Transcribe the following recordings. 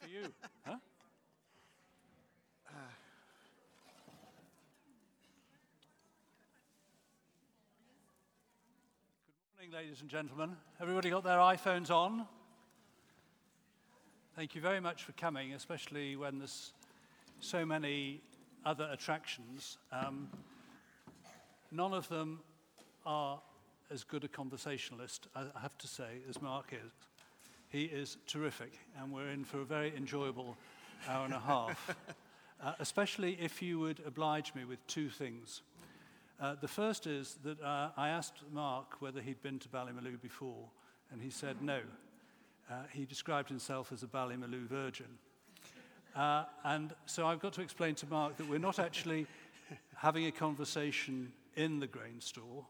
for you. Huh? Good morning, ladies and gentlemen. Everybody got their iPhones on? Thank you very much for coming, especially when there's so many other attractions. Um, none of them are as good a conversationalist, I have to say, as Mark is. He is terrific, and we're in for a very enjoyable hour and a half. uh, especially if you would oblige me with two things. Uh, the first is that uh, I asked Mark whether he'd been to Ballymaloe before, and he said no. Uh, he described himself as a Ballymaloe virgin. Uh, and so I've got to explain to Mark that we're not actually having a conversation in the grain store,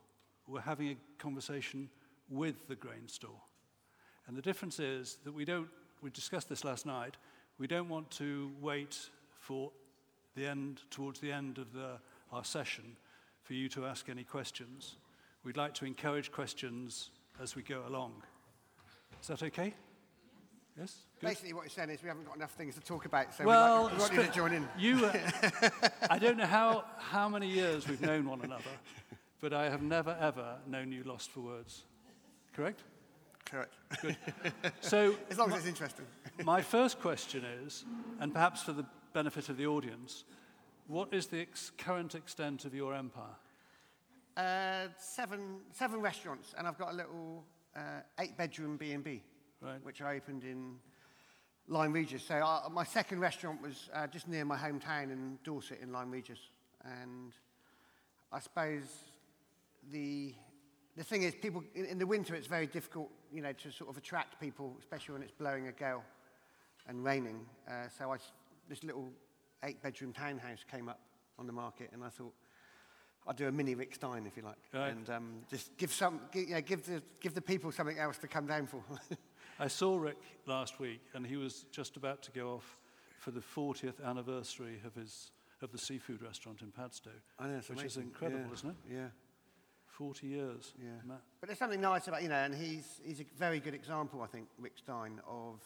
we're having a conversation with the grain store. And the difference is that we don't, we discussed this last night, we don't want to wait for the end, towards the end of the, our session for you to ask any questions. We'd like to encourage questions as we go along. Is that okay? Yes? Good? Basically, what you're saying is we haven't got enough things to talk about, so Well, we, want, we want you to join in. You, uh, I don't know how, how many years we've known one another, but I have never, ever known you lost for words. Correct? Correct. So, As long as it's interesting. my first question is, and perhaps for the benefit of the audience, what is the ex- current extent of your empire? Uh, seven, seven restaurants, and I've got a little uh, eight-bedroom B&B, Right. which I opened in Lyme Regis. So uh, my second restaurant was uh, just near my hometown in Dorset in Lyme Regis. And I suppose the, the thing is, people in, the winter, it's very difficult, you know, to sort of attract people, especially when it's blowing a gale and raining. Uh, so I this little eight-bedroom townhouse came up on the market, and I thought I'd do a mini Rick Stein, if you like, Right. and um, just give some, give, you know, give the give the people something else to come down for. I saw Rick last week, and he was just about to go off for the 40th anniversary of, his, of the seafood restaurant in Padstow, I know, which is incredible, Yeah. isn't it? yeah. 40 years. Yeah. Ma- But there's something nice about, you know, and he's, he's a very good example, I think, Rick Stein, of,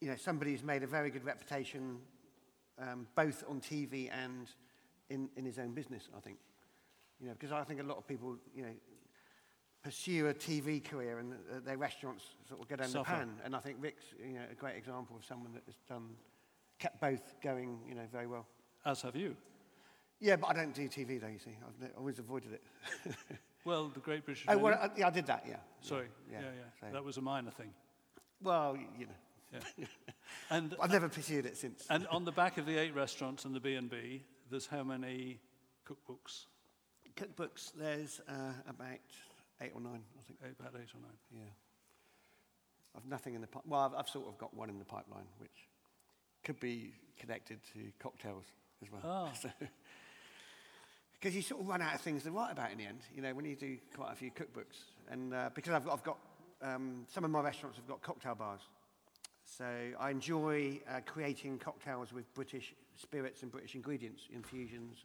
you know, somebody who's made a very good reputation, um, both on TV and in, in his own business, I think. You know, because I think a lot of people, you know, pursue a TV career and uh, their restaurants sort of get down the pan. And I think Rick's, you know, a great example of someone that has done, kept both going, you know, very well. As have you. Yeah, but I don't do TV though, you see. I've always avoided it. Well, the Great British oh, well, I, yeah, I did that, yeah. Sorry. Yeah, Yeah, yeah. so- That was a minor thing. Well, you know, Yeah. and, I've never pursued it since. and on the back of the eight restaurants and the B&B, there's how many cookbooks? Cookbooks, there's uh, about eight or nine, I think. Eight, about eight or nine. Yeah. I've nothing in the pipe. Well, I've, I've sort of got one in the pipeline, which could be connected to cocktails as well. Ah. Because you sort of run out of things to write about in the end, you know, when you do quite a few cookbooks. And uh, because I've got, I've got um, some of my restaurants have got cocktail bars. So I enjoy uh, creating cocktails with British spirits and British ingredients, infusions.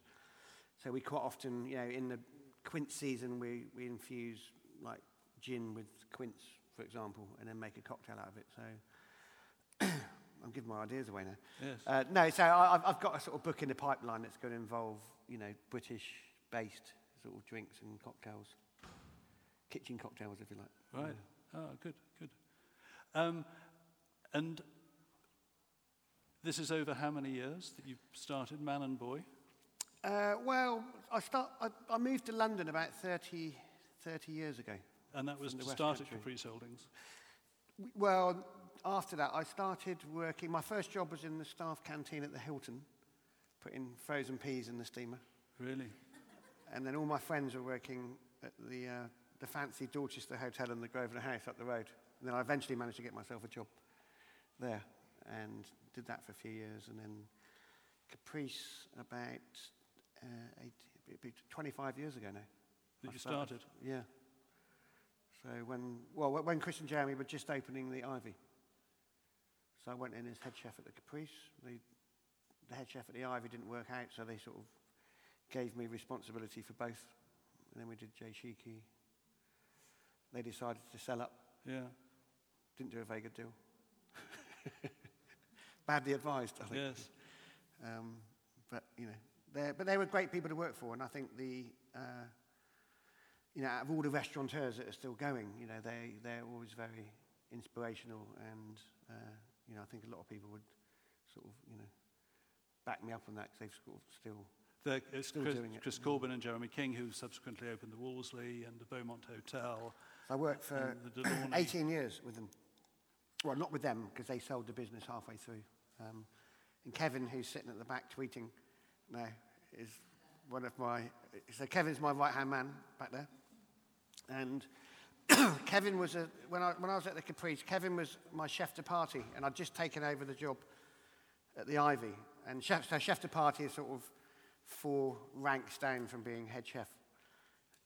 So we quite often, you know, in the quince season, we, we infuse like gin with quince, for example, and then make a cocktail out of it. So I'm giving my ideas away now. Yes. Uh, no, so I, I've, I've got a sort of book in the pipeline that's going to involve, you know, British-based sort of drinks and cocktails, kitchen cocktails, if you like. Right. Oh, good, good. Um, and this is over how many years that you've started, man and boy? Uh, well, I, start, I, I moved to London about 30, 30 years ago. And that was to start at Country. Caprice Holdings. Well, after that, I started working. My first job was in the staff canteen at the Hilton, putting frozen peas in the steamer. Really? And then all my friends were working at the, uh, the fancy Dorchester Hotel and the Grosvenor House up the road. And then I eventually managed to get myself a job there and did that for a few years. And then Caprice about uh, eight, it'd be 25 years ago now. That I you started? Yeah. So when, well, when Chris and Jeremy were just opening the Ivy. So I went in as head chef at the Caprice. The, the head chef at the Ivy didn't work out, so they sort of gave me responsibility for both. And then we did J Sheekey. They decided to sell up. Yeah. Didn't do a very good deal. Badly advised, I think. Yes. Um, but you know, but they were great people to work for, and I think the uh, you know out of all the restaurateurs that are still going, you know, they they're always very inspirational, and uh, you know, I think a lot of people would sort of you know back me up on that because they've sort of still The, it's Still Chris, doing it. Chris Corbin and Jeremy King who subsequently opened the Wolseley and the Beaumont Hotel. I worked for the Delaunay. 18 years with them. Well, not with them, because they sold the business halfway through. Um, and Kevin, who's sitting at the back tweeting now, is one of my... So Kevin's my right-hand man back there. And Kevin was, a, when, I, when I was at the Caprice, Kevin was my chef de partie, and I'd just taken over the job at the Ivy. And chef, so chef de partie is sort of four ranks down from being head chef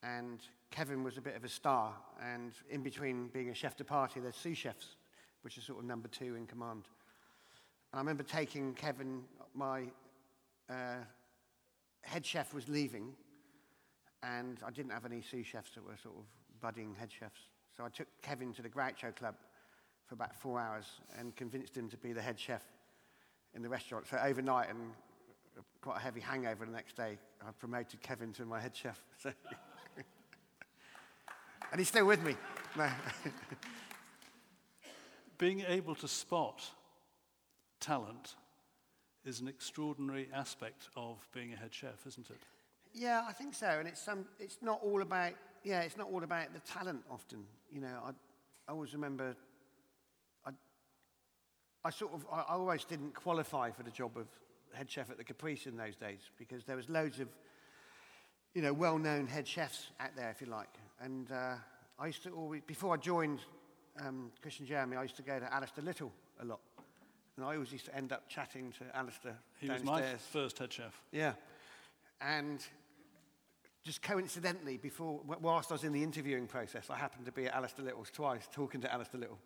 and Kevin was a bit of a star. And in between being a chef de partie, there's sous chefs, which is sort of number two in command. And I remember taking Kevin, my uh, head chef was leaving, and I didn't have any sous chefs that were sort of budding head chefs. So I took Kevin to the Groucho Club for about four hours and convinced him to be the head chef in the restaurant. So overnight, and quite a heavy hangover the next day, I promoted Kevin to my head chef. So and he's still with me. No. Being able to spot talent is an extraordinary aspect of being a head chef, isn't it? yeah, I think so. And it's, some, it's not all about, yeah, it's not all about the talent often. You know, I, I always remember, I, I sort of, I, I always didn't qualify for the job of head chef at the Caprice in those days because there was loads of, you know, well-known head chefs out there, if you like. And uh, I used to always, before I joined um, Chris and Jeremy, I used to go to Alistair Little a lot. And I always used to end up chatting to Alistair He was my first head chef. Yeah. And just coincidentally, before, whilst I was in the interviewing process, I happened to be at Alistair Little's twice, talking to Alistair Little,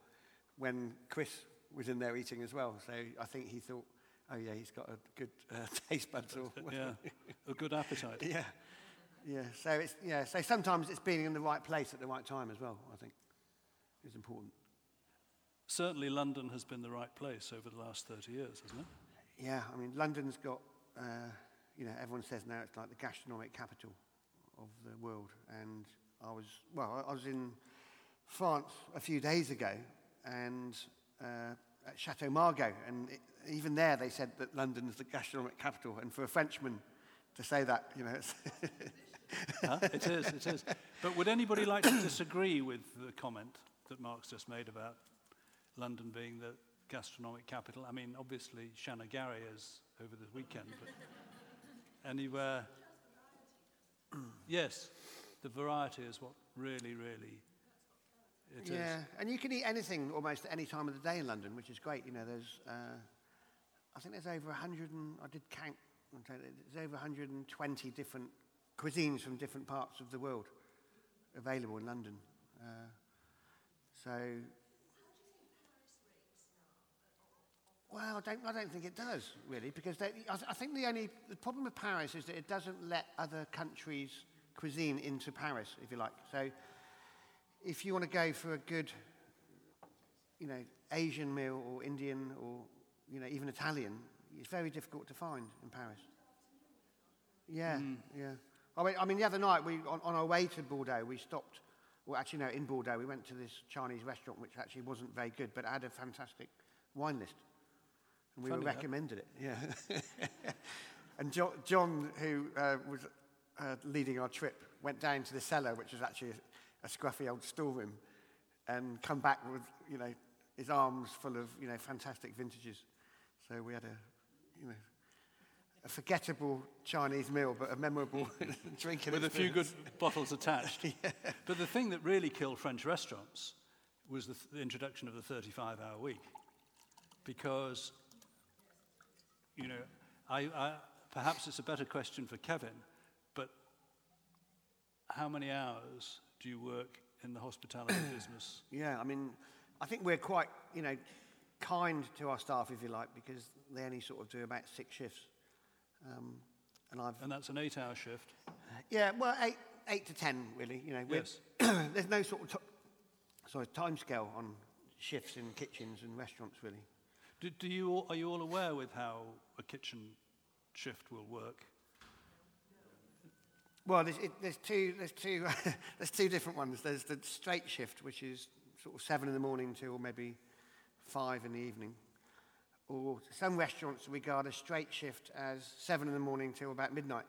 when Chris was in there eating as well. So I think he thought, oh yeah, he's got a good uh, taste buds. Or Yeah, a good appetite. yeah. Yeah. So it's, yeah. So sometimes it's being in the right place at the right time as well, I think, is important. Certainly, London has been the right place over the last 30 years, hasn't it? Yeah, I mean, London's got, uh, you know, everyone says now it's like the gastronomic capital of the world. And I was, well, I was in France a few days ago and uh, at Chateau Margaux. And it, even there they said that London is the gastronomic capital. And for a Frenchman to say that, you know, it's Huh? It is, it is. But would anybody like to disagree with the comment that Mark's just made about London being the gastronomic capital? I mean, obviously, Shanagarry is over the weekend, but anywhere. Yes, the variety is what really, really it is. yeah, and you can eat anything almost at any time of the day in London, which is great. You know, there's, uh, I think there's over 100, and, I did count, there's over 120 different cuisines from different parts of the world available in London. Uh, so, well, I don't, I don't think it does really, because they, I, I think the only the problem with Paris is that it doesn't let other countries' cuisine into Paris, if you like. So, if you want to go for a good, you know, Asian meal or Indian or you know even Italian, it's very difficult to find in Paris. Yeah, hmm. yeah. I mean, I mean, the other night we on, on our way to Bordeaux, we stopped. Well, actually, no, in Bordeaux, we went to this Chinese restaurant, which actually wasn't very good, but had a fantastic wine list, and we Funny were that. recommended it. Yeah. and John, John who uh, was uh, leading our trip, went down to the cellar, which was actually a, a scruffy old storeroom, and come back with you know his arms full of you know fantastic vintages. So we had a you know a forgettable Chinese meal, but a memorable drinking With a few good bottles attached. But the thing that really killed French restaurants was the, th- the introduction of the 35 hour week. Because, you know, I, I, perhaps it's a better question for Kevin, but how many hours do you work in the hospitality business? Yeah, I mean, I think we're quite, you know, kind to our staff, if you like, because they only sort of do about six shifts. Um, and I've, And that's an eight hour shift. yeah, well, eight, eight to ten, really. You know, Yes. there's no sort of, t- sorry, time scale on shifts in kitchens and restaurants, really. Do, do you all, are you all aware with how a kitchen shift will work? Well, there's, it, there's two, there's two, there's two different ones. There's the straight shift, which is sort of seven in the morning till maybe five in the evening. Or some restaurants regard a straight shift as seven in the morning till about midnight.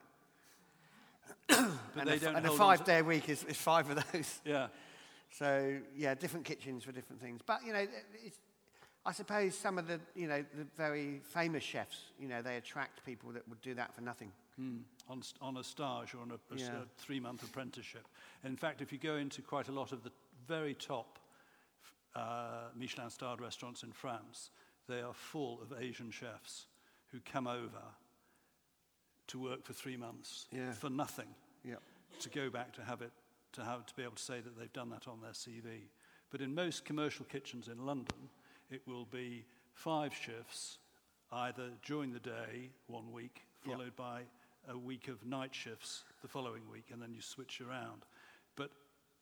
And a, and a to- five-day week is, is five of those. Yeah. So yeah, different kitchens for different things. But you know, it's, I suppose some of the you know the very famous chefs, you know, they attract people that would do that for nothing. Mm, on, on a stage or on a, a Yeah. three-month apprenticeship. In fact, if you go into quite a lot of the very top uh, Michelin-starred restaurants in France, they are full of Asian chefs who come over to work for three months Yeah. for nothing, Yeah. to go back to have it, to have to be able to say that they've done that on their CV. But in most commercial kitchens in London, it will be five shifts, either during the day one week, followed by a week of night shifts the following week, and then you switch around. But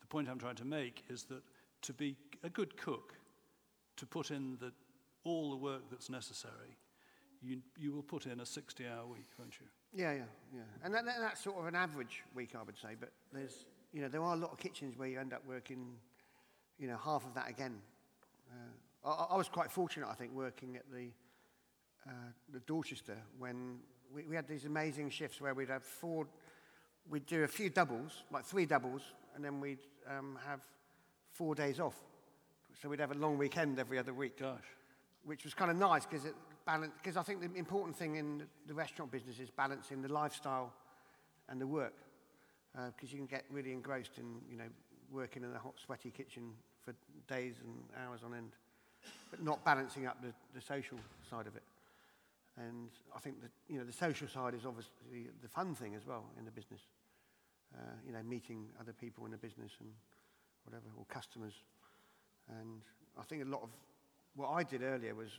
the point I'm trying to make is that to be a good cook, to put in the, all the work that's necessary, you, you will put in a 60-hour week, won't you? Yeah, yeah, yeah. And that, that, that's sort of an average week, I would say. But there's, you know, there are a lot of kitchens where you end up working, you know, half of that again. Uh, I, I was quite fortunate, I think, working at the, uh, the Dorchester when we, we had these amazing shifts where we'd have four, we'd do a few doubles, like three doubles, and then we'd um, have four days off. So we'd have a long weekend every other week Gosh. which was kind of nice because it balance because I think the important thing in the restaurant business is balancing the lifestyle and the work because you can get really engrossed in you know working in a hot sweaty kitchen for days and hours on end but not balancing up the, the social side of it and I think that you know the social side is obviously the fun thing as well in the business uh, you know meeting other people in the business and whatever or customers and I think a lot of what I did earlier was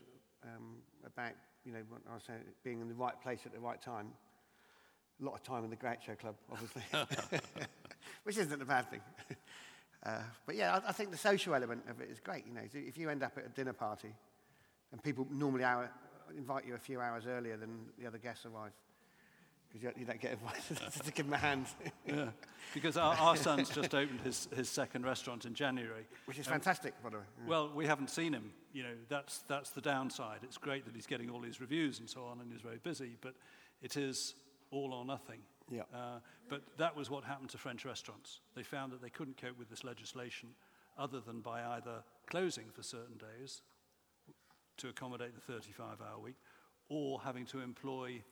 um, about, you know, what I was saying, being in the right place at the right time. A lot of time in the Groucho Club, obviously, which isn't a bad thing. Uh, but yeah, I, I think the social element of it is great. You know, if you end up at a dinner party and people normally hour, invite you a few hours earlier than the other guests arrive, because you, you don't get invited to give them a hand, Yeah, because our, our son's just opened his, his second restaurant in January. which is Um, fantastic, by the way. Yeah. Well, we haven't seen him. You know, that's, that's the downside. It's great that he's getting all these reviews and so on, and he's very busy, but it is all or nothing. Yeah. Uh, but that was what happened to French restaurants. They found that they couldn't cope with this legislation other than by either closing for certain days to accommodate the 35-hour week, or having to employ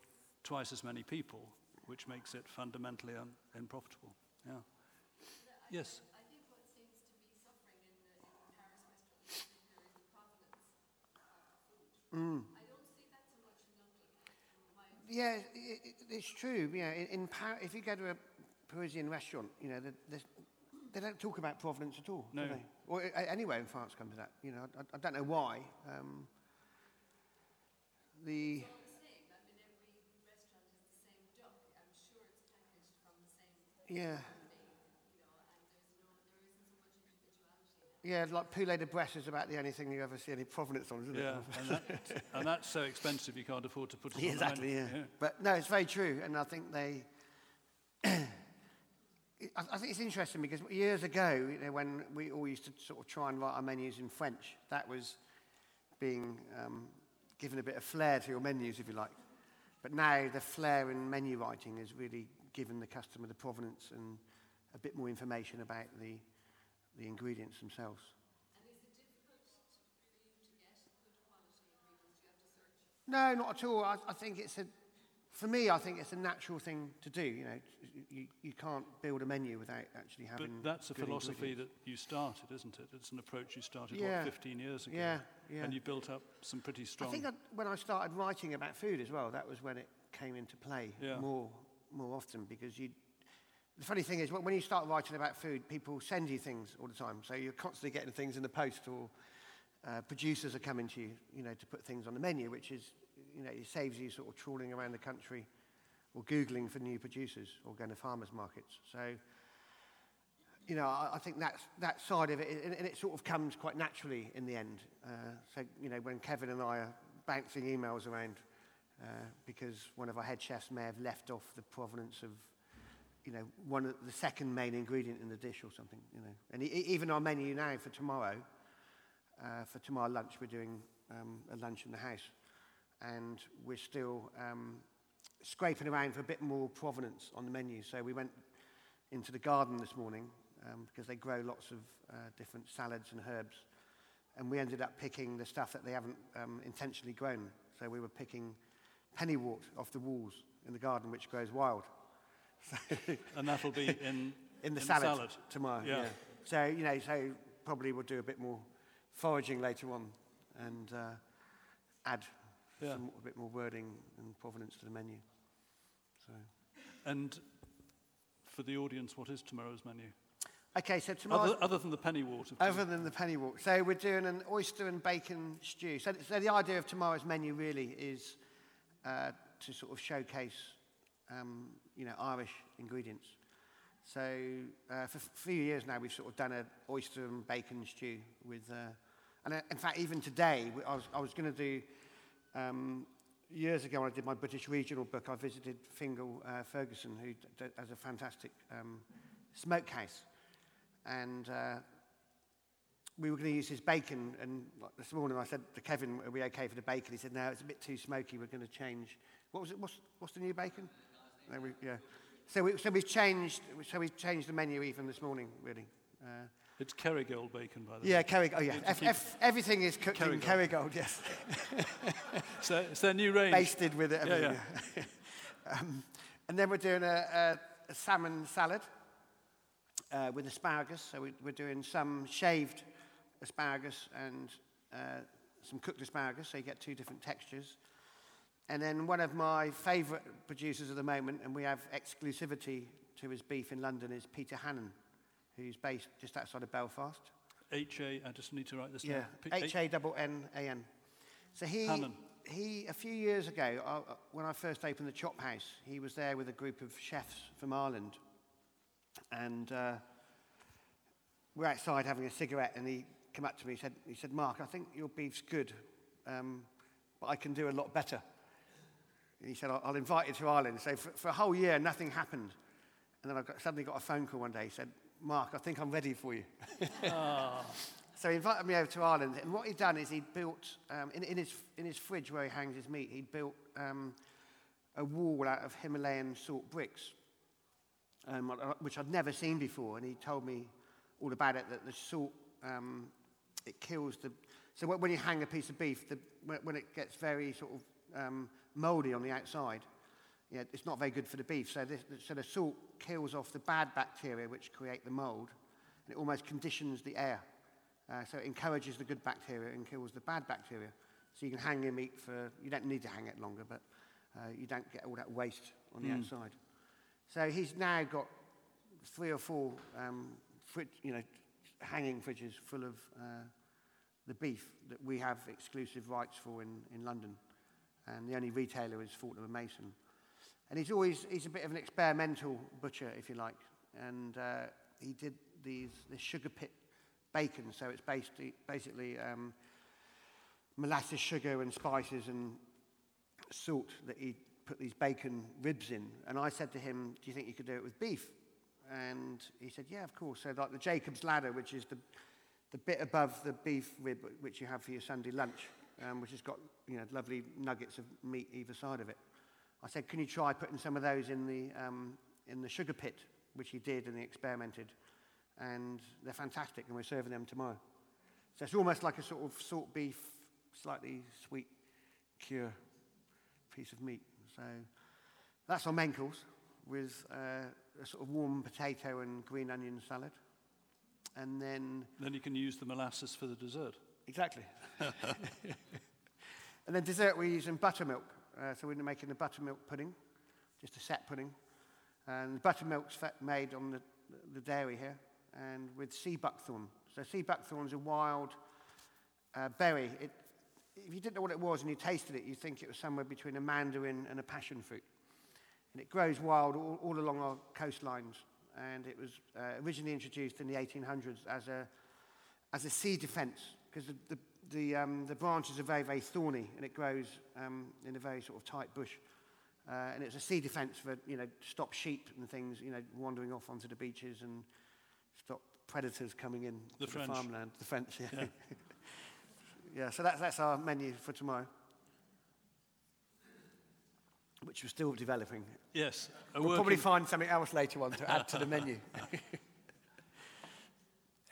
twice as many people, which makes it fundamentally un- unprofitable. Yeah. Yes. I Yeah, i i it's true. Yeah, in, in Par- if you go to a Parisian restaurant, you know, the, the, they don't talk about provenance at all, No. do they? Or a- anywhere in France come to that. You know, I, I don't know why. Um, the all yeah, like poulet de Bresse is about the only thing you ever see any provenance on, isn't Yeah, it? and, that, and that's so expensive you can't afford to put it Yeah, on exactly. menu. Yeah. But no, it's very true, and I think they. I think it's interesting because years ago, you know, when we all used to sort of try and write our menus in French, that was being um, given a bit of flair to your menus, if you like. But now the flair in menu writing is really given the customer the provenance and a bit more information about the, the ingredients themselves. And is it difficult to, for you to get good quality ingredients? You have to search? No, not at all. I, I think it's a, for me, I think it's a natural thing to do. You know, you, you can't build a menu without actually having. But having. that's a philosophy that you started, isn't it? It's an approach you started, Yeah. what, 15 years ago? Yeah, yeah. And you built up some pretty strong. I think that when I started writing about food as well, that was when it came into play Yeah. more, more often because you. The funny thing is, when you start writing about food, people send you things all the time. So you're constantly getting things in the post, or uh, producers are coming to you, you know, to put things on the menu, which is, you know, it saves you sort of trawling around the country, or googling for new producers, or going to farmers markets. So you know, I, I think that's, that side of it, and, and it sort of comes quite naturally in the end. Uh, so, you know, when Kevin and I are bouncing emails around uh, because one of our head chefs may have left off the provenance of, you know, one of the second main ingredient in the dish or something, you know. And e- even our menu now for tomorrow, uh, for tomorrow lunch, we're doing um, a lunch in the house. And we're still um, scraping around for a bit more provenance on the menu. So we went into the garden this morning um, because they grow lots of uh, different salads and herbs. And we ended up picking the stuff that they haven't um, intentionally grown. So we were picking pennywort off the walls in the garden, which grows wild. And that'll be in, in the in salad, salad. tomorrow. Yeah. Yeah. So you know, so probably we'll do a bit more foraging later on and uh, add Yeah. some, a bit more wording and provenance to the menu. So And for the audience, what is tomorrow's menu? okay, so tomorrow. Other, other than the pennywort, of. Other than the pennywort. So we're doing an oyster and bacon stew. So, so the idea of tomorrow's menu really is uh, to sort of showcase, um, you know, Irish ingredients. So uh, for a few years now, we've sort of done an oyster and bacon stew with, uh, and uh, in fact, even today, I was, I was going to do, um, years ago when I did my British regional book, I visited Fingal uh, Ferguson, who d- has a fantastic um, smokehouse. And uh, we were going to use his bacon. And this morning I said to Kevin, are we okay for the bacon? He said, no, it's a bit too smoky. We're going to change. What was it? What's, what's the new bacon? No, we, yeah. So, we, so we've changed. So we've changed the menu even this morning, really. Uh, It's Kerrygold bacon, by the yeah, way. Kerrygold. Oh, yeah. Ev- keep- everything is cooked in Kerrygold. Kerrygold. Yes, so it's their new range. basted with it. Yeah, everything, yeah. um, and then we're doing a, a, a salmon salad uh, with asparagus. So we, we're doing some shaved asparagus and uh, some cooked asparagus, so you get two different textures. And then one of my favourite producers at the moment, and we have exclusivity to his beef in London, is Peter Hannon, who's based just outside of Belfast. H-A, I just need to write this Yeah, down. H A double N A N. So he, Hannon. he, a few years ago, uh, uh, when I first opened the Chop House, he was there with a group of chefs from Ireland, and uh, we're outside having a cigarette, and he came up to me. He said, "He said, Mark, I think your beef's good, um, but I can do a lot better." And he said, "I'll, I'll invite you to Ireland." So for, for a whole year, nothing happened, and then I got, suddenly got a phone call one day. He said, "Mark, I think I'm ready for you." So he invited me over to Ireland, and what he'd done is he'd built, um, in, in, his, in his fridge where he hangs his meat, he'd built um, a wall out of Himalayan salt bricks, um, which I'd never seen before. And he told me all about it, that the salt, um, it kills the... So when you hang a piece of beef, the, when when it gets very sort of um, mouldy on the outside, yeah, it's not very good for the beef. So, this, so the salt kills off the bad bacteria which create the mould, and it almost conditions the air. Uh, so it encourages the good bacteria and kills the bad bacteria. So you can hang your meat for, you don't need to hang it longer, but uh, you don't get all that waste on the outside. So he's now got three or four um, frid- you know, hanging fridges full of uh, the beef that we have exclusive rights for in, in London. And the only retailer is Fortnum Mason. And he's always, he's a bit of an experimental butcher, if you like. And uh, he did these, this sugar pit bacon. So it's basically, basically um, molasses, sugar, and spices and salt that he put these bacon ribs in. And I said to him, Do you think you could do it with beef? And he said, Yeah, of course. So, like the Jacob's ladder, which is the, the bit above the beef rib which you have for your Sunday lunch, um, which has got you know, lovely nuggets of meat either side of it. I said, Can you try putting some of those in the, um, in the sugar pit? Which he did and he experimented. And they're fantastic, and we're serving them tomorrow. So it's almost like a sort of salt beef, slightly sweet cure piece of meat. So that's our course with uh, a sort of warm potato and green onion salad. And then, Then you can use the molasses for the dessert. exactly. and then dessert, we're using buttermilk. Uh, so we're making a buttermilk pudding, just a set pudding. And the buttermilk's made on the, the dairy here, and with sea buckthorn. So sea buckthorn is a wild uh, berry. It, if you didn't know what it was and you tasted it, you'd think it was somewhere between a mandarin and a passion fruit. And it grows wild all, all along our coastlines. And it was uh, originally introduced in the 1800s as a, as a sea defence, because the, the, the, um, the branches are very, very thorny, and it grows um, in a very sort of tight bush. Uh, and it's a sea defence for, you know, to stop sheep and things, you know, wandering off onto the beaches and stop predators coming in The to French. the farmland. The French, yeah. Yeah. yeah, so that's, that's our menu for tomorrow, which we're still developing. Yes. We'll probably find something else later on to add to the menu.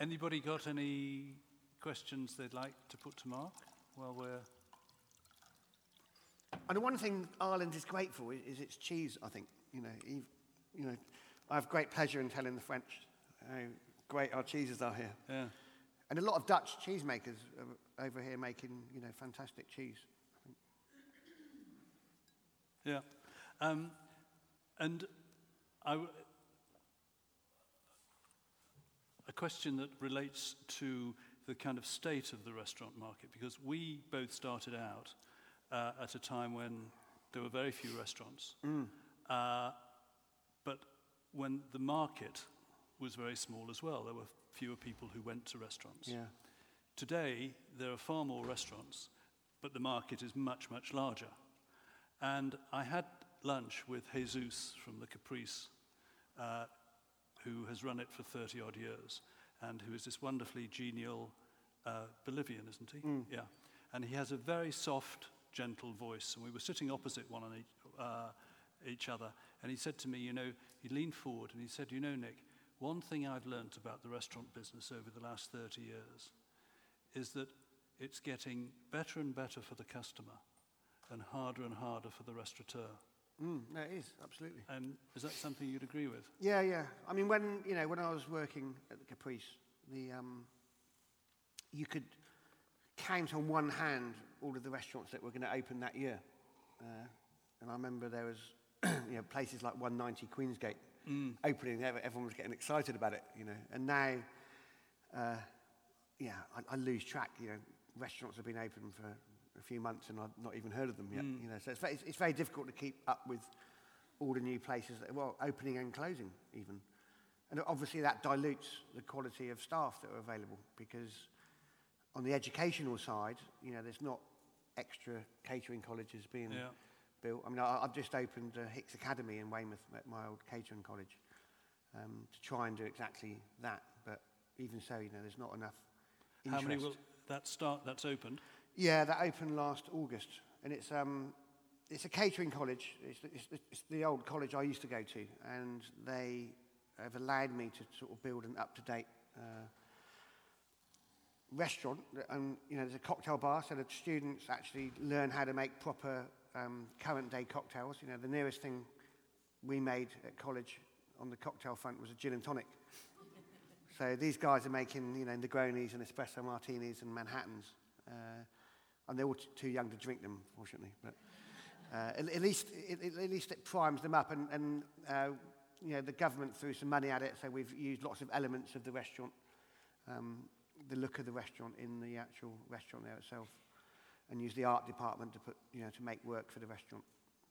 Anybody got any questions they'd like to put to Mark while we're... And the one thing Ireland is great for is, its cheese, I think. You know, you know, I have great pleasure in telling the French how great our cheeses are here. Yeah. And a lot of Dutch cheesemakers are over here making, you know, fantastic cheese. Yeah. Um, and I w- a question that relates to the kind of state of the restaurant market, because we both started out uh, at a time when there were very few restaurants. Uh, but when the market was very small as well, there were fewer people who went to restaurants. Yeah. Today, there are far more restaurants, but the market is much, much larger. And I had lunch with Jesus from the Caprice, uh, who has run it for 30 odd years, and who is this wonderfully genial uh, Bolivian, isn't he? Yeah. And he has a very soft, gentle voice. And we were sitting opposite one on each, uh, each other. And he said to me, you know, he leaned forward and he said, you know, Nick, one thing I've learnt about the restaurant business over the last 30 years is that it's getting better and better for the customer and harder and harder for the restaurateur. Mm, no, it is, absolutely. And is that something you'd agree with? Yeah, yeah. I mean, when, you know, when I was working at the Caprice, the, um, you could count on one hand all of the restaurants that were going to open that year. Uh, and I remember there was, you know, places like 190 Queensgate opening. Everyone was getting excited about it, you know. And now, uh, yeah, I, I lose track. You know, restaurants have been open for a few months and I've not even heard of them yet. You know, so it's very, it's, very difficult to keep up with all the new places that well, opening and closing even. And obviously that dilutes the quality of staff that are available because on the educational side, you know, there's not extra catering colleges being Yeah. built. I mean, I, I've just opened uh, Hix Academy in Weymouth at my old catering college um, to try and do exactly that. But even so, you know, there's not enough How many will that start? That's opened. Yeah, that opened last August, and it's um, it's a catering college. It's, it's, it's the old college I used to go to, and they have allowed me to sort of build an up-to-date uh, restaurant. And you know, there's a cocktail bar, so the students actually learn how to make proper um, current-day cocktails. You know, the nearest thing we made at college on the cocktail front was a gin and tonic. So these guys are making, you know, Negronis and espresso martinis and Manhattans. Uh, and they're all t- too young to drink them, fortunately. But uh, at, least, it, at least it primes them up. And, and uh, you know, the government threw some money at it, so we've used lots of elements of the restaurant, um, the look of the restaurant in the actual restaurant there itself, and used the art department to put, you know, to make work for the restaurant.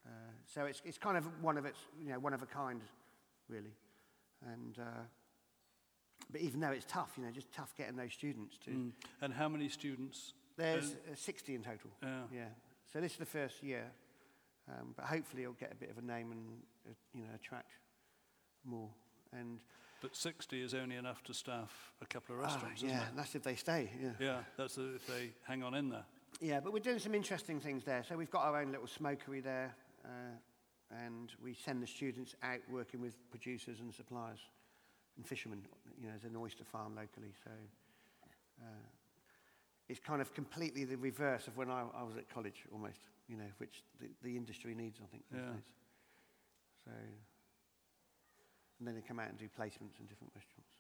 Uh, so it's, it's kind of one of its, you know, one of a kind, really. And uh, but even though it's tough, you know, just tough getting those students to. Mm. And how many students? There's uh, 60 in total. Yeah. Yeah. So this is the first year, um, but hopefully it'll get a bit of a name and uh, you know attract more. And But 60 is only enough to staff a couple of ah, restaurants, yeah, it? that's if they stay. Yeah. Yeah, that's if they hang on in there. Yeah, but we're doing some interesting things there. So we've got our own little smokery there, uh, and we send the students out working with producers and suppliers and fishermen. You know, there's an oyster farm locally, so uh, it's kind of completely the reverse of when I, I was at college, almost. You know, which the, the industry needs, I think. Yeah. days. So, and then they come out and do placements in different restaurants.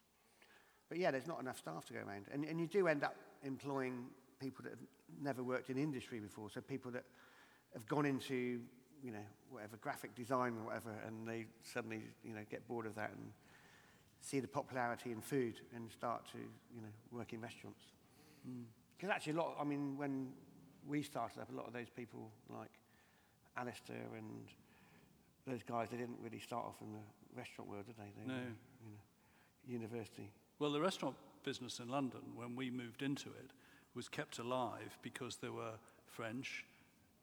But yeah, there's not enough staff to go around. And, and you do end up employing people that have never worked in industry before. So people that have gone into, you know, whatever, graphic design or whatever, and they suddenly, you know, get bored of that and see the popularity in food and start to, you know, work in restaurants. Hmm. Because actually a lot, I mean, when we started up, a lot of those people like Alistair and those guys, they didn't really start off in the restaurant world, did they? they No. were, you university. Well, the restaurant business in London, when we moved into it, was kept alive because there were French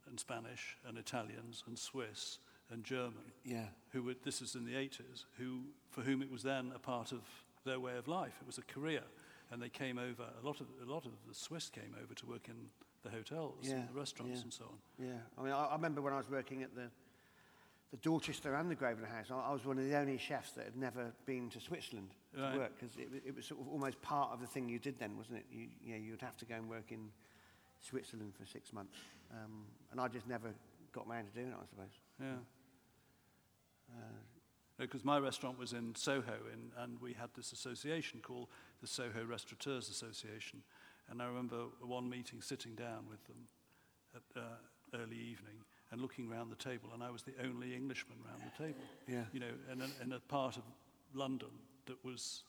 and Spanish and Italians and Swiss and German Yeah. who were, this is in the 80s, who, for whom it was then a part of their way of life. It was a career. And they came over, a lot of, a lot of the Swiss came over to work in the hotels, Yeah, and the restaurants yeah. and so on. Yeah, I mean, I, I remember when I was working at the, the Dorchester and the Grosvenor House, I, I was one of the only chefs that had never been to Switzerland to work because it, it was sort of almost part of the thing you did then, wasn't it? You, you know, you'd have to go and work in Switzerland for six months. Um, and I just never got around to doing it, I suppose. Yeah. Uh, Because my restaurant was in Soho, in, and we had this association called the Soho Restaurateurs Association. And I remember one meeting sitting down with them at uh, early evening and looking round the table, and I was the only Englishman round the table. Yeah. You know, in a, in a part of London that was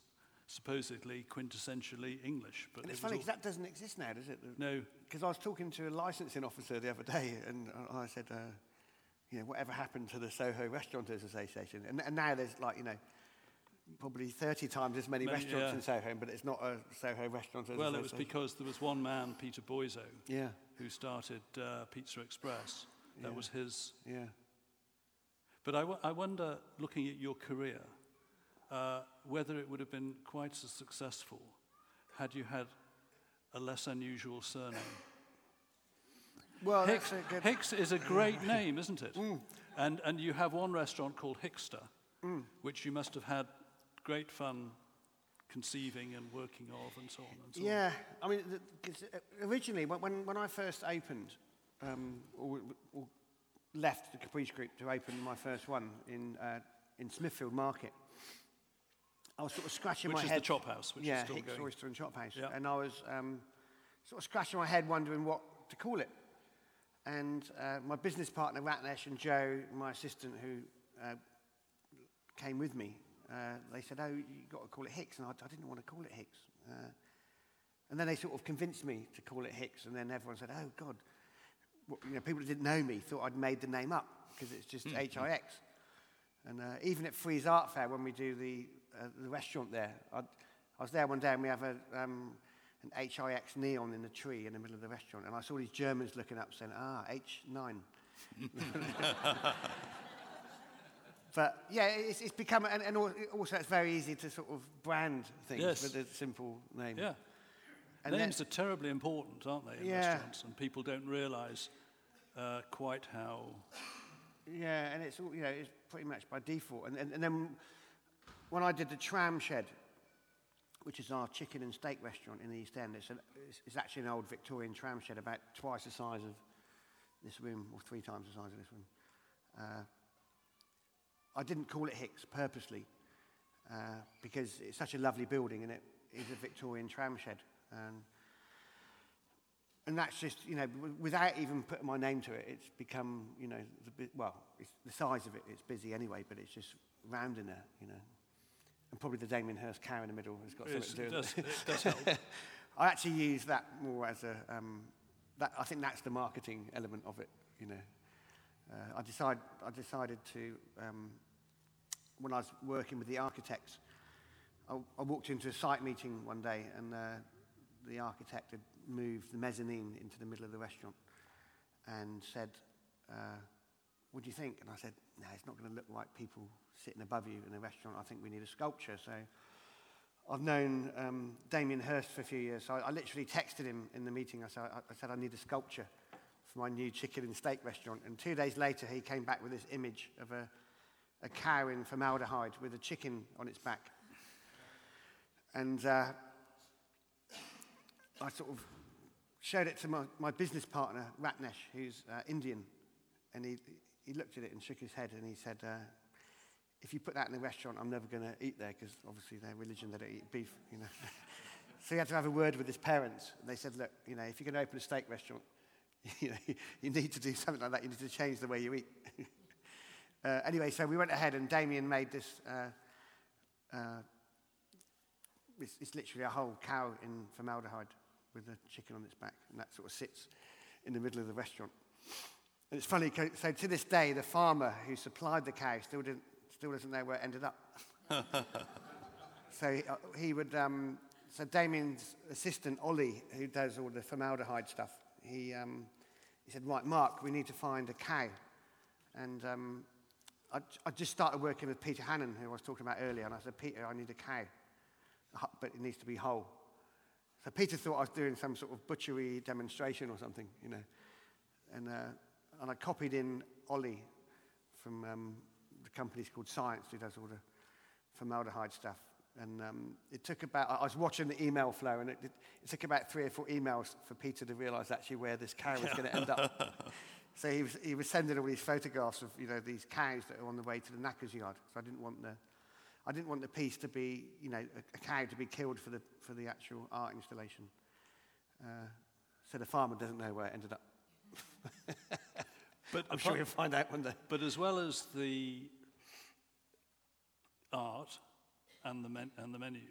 supposedly quintessentially English. But and it's was funny because that doesn't exist now, does it? No, Because I was talking to a licensing officer the other day, and I I said, uh, you know, whatever happened to the Soho Restaurateurs Association? And, and now there's like, you know, probably 30 times as many Many, restaurants yeah. in Soho, but it's not a Soho Restaurateurs well, it was because there was one man, Peter Boizot, Yeah, who started uh, Pizza Express. That Yeah. was his yeah. But I, w- I wonder, looking at your career, uh, whether it would have been quite as successful had you had a less unusual surname. Well, Hix, good... Hix is a great name, isn't it? And, and you have one restaurant called Hixter, which you must have had great fun conceiving and working of and so on and so on. Yeah, I mean, the, uh, originally, when- when, I first opened, um, or, or left the Caprice Group to open my first one in, uh, in Smithfield Market, I was sort of scratching Which my is head. the chop house, which yeah, is still Hix going. Oyster and Chop House. Yeah. And I was um, sort of scratching my head wondering what to call it. And uh, my business partner, Ratnesh, and Joe, my assistant, who uh, came with me, uh, they said, oh, you've got to call it Hix. And I, I didn't want to call it Hix. Uh, and then they sort of convinced me to call it Hix. And then everyone said, oh, God. Well, you know, people that didn't know me thought I'd made the name up because it's just H-I-X. And uh, even at Frieze Art Fair, when we do the, uh, the restaurant there, I'd, I was there one day and we have a, um, an HIX neon in the tree in the middle of the restaurant. And I saw these Germans looking up saying, ah, H9. but yeah, it's, it's become, and, and also it's very easy to sort of brand things Yes. with a simple name. Yeah. And then- Names are terribly important, aren't they, in Yeah. restaurants? And people don't realize uh, quite how Yeah, and it's all, you know, it's pretty much by default. And, and, and then when I did the Tram Shed, which is our chicken and steak restaurant in the East End, it's, an, it's, it's actually an old Victorian tram shed about twice the size of this room, or three times the size of this room. Uh, I didn't call it Hix purposely uh, because it's such a lovely building and it is a Victorian tram shed. And, and that's just, you know, w- without even putting my name to it, it's become, you know, the, well, it's, the size of it, it's busy anyway, but it's just round in there, you know. And probably the Damien Hirst cow in the middle has got Yes, something to do with does, it does help. I actually use that more as a, um, that, I think that's the marketing element of it, you know. Uh, I, decide, I decided to, um, when I was working with the architects, I, I walked into a site meeting one day and uh, the architect had moved the mezzanine into the middle of the restaurant and said, uh, what do you think? And I said, no, it's not going to look like people sitting above you in a restaurant. I think we need a sculpture. So I've known um, Damien Hirst for a few years. So I, I literally texted him in the meeting. I said, I, I said, I need a sculpture for my new chicken and steak restaurant. And two days later, he came back with this image of a, a cow in formaldehyde with a chicken on its back. And uh, I sort of showed it to my, my business partner, Ratnesh, who's uh, Indian. And he, he looked at it and shook his head and he said, uh, if you put that in a restaurant, I'm never going to eat there because obviously their religion, they don't eat beef, you know. so he had to have a word with his parents. And they said, look, you know, if you're going to open a steak restaurant, you know, you need to do something like that. You need to change the way you eat. uh, anyway, so we went ahead and Damien made this, uh, uh, it's, it's literally a whole cow in formaldehyde with a chicken on its back. And that sort of sits in the middle of the restaurant. And it's funny, so to this day, the farmer who supplied the cow still, didn't, still doesn't know where it ended up. So he, uh, he would, um, so Damien's assistant, Ollie, who does all the formaldehyde stuff, he, um, he said, right, Mark, we need to find a cow. And um, I, I just started working with Peter Hannon, who I was talking about earlier, and I said, Peter, I need a cow, but it needs to be whole. So Peter thought I was doing some sort of butchery demonstration or something, you know. And, uh, and I copied in Ollie from um, the company's called Science, who does all the formaldehyde stuff. And um, it took about, I was watching the email flow, and it, it, it took about three or four emails for Peter to realize actually where this cow was going to end up. so he was, he was sending all these photographs of, you know, these cows that are on the way to the knacker's yard. So I didn't want the, I didn't want the piece to be, you know, a, a cow to be killed for the, for the actual art installation. Uh, so the farmer doesn't know where it ended up. But, I'm sure you'll find out one day. but as well as the art and the, men, and the menu,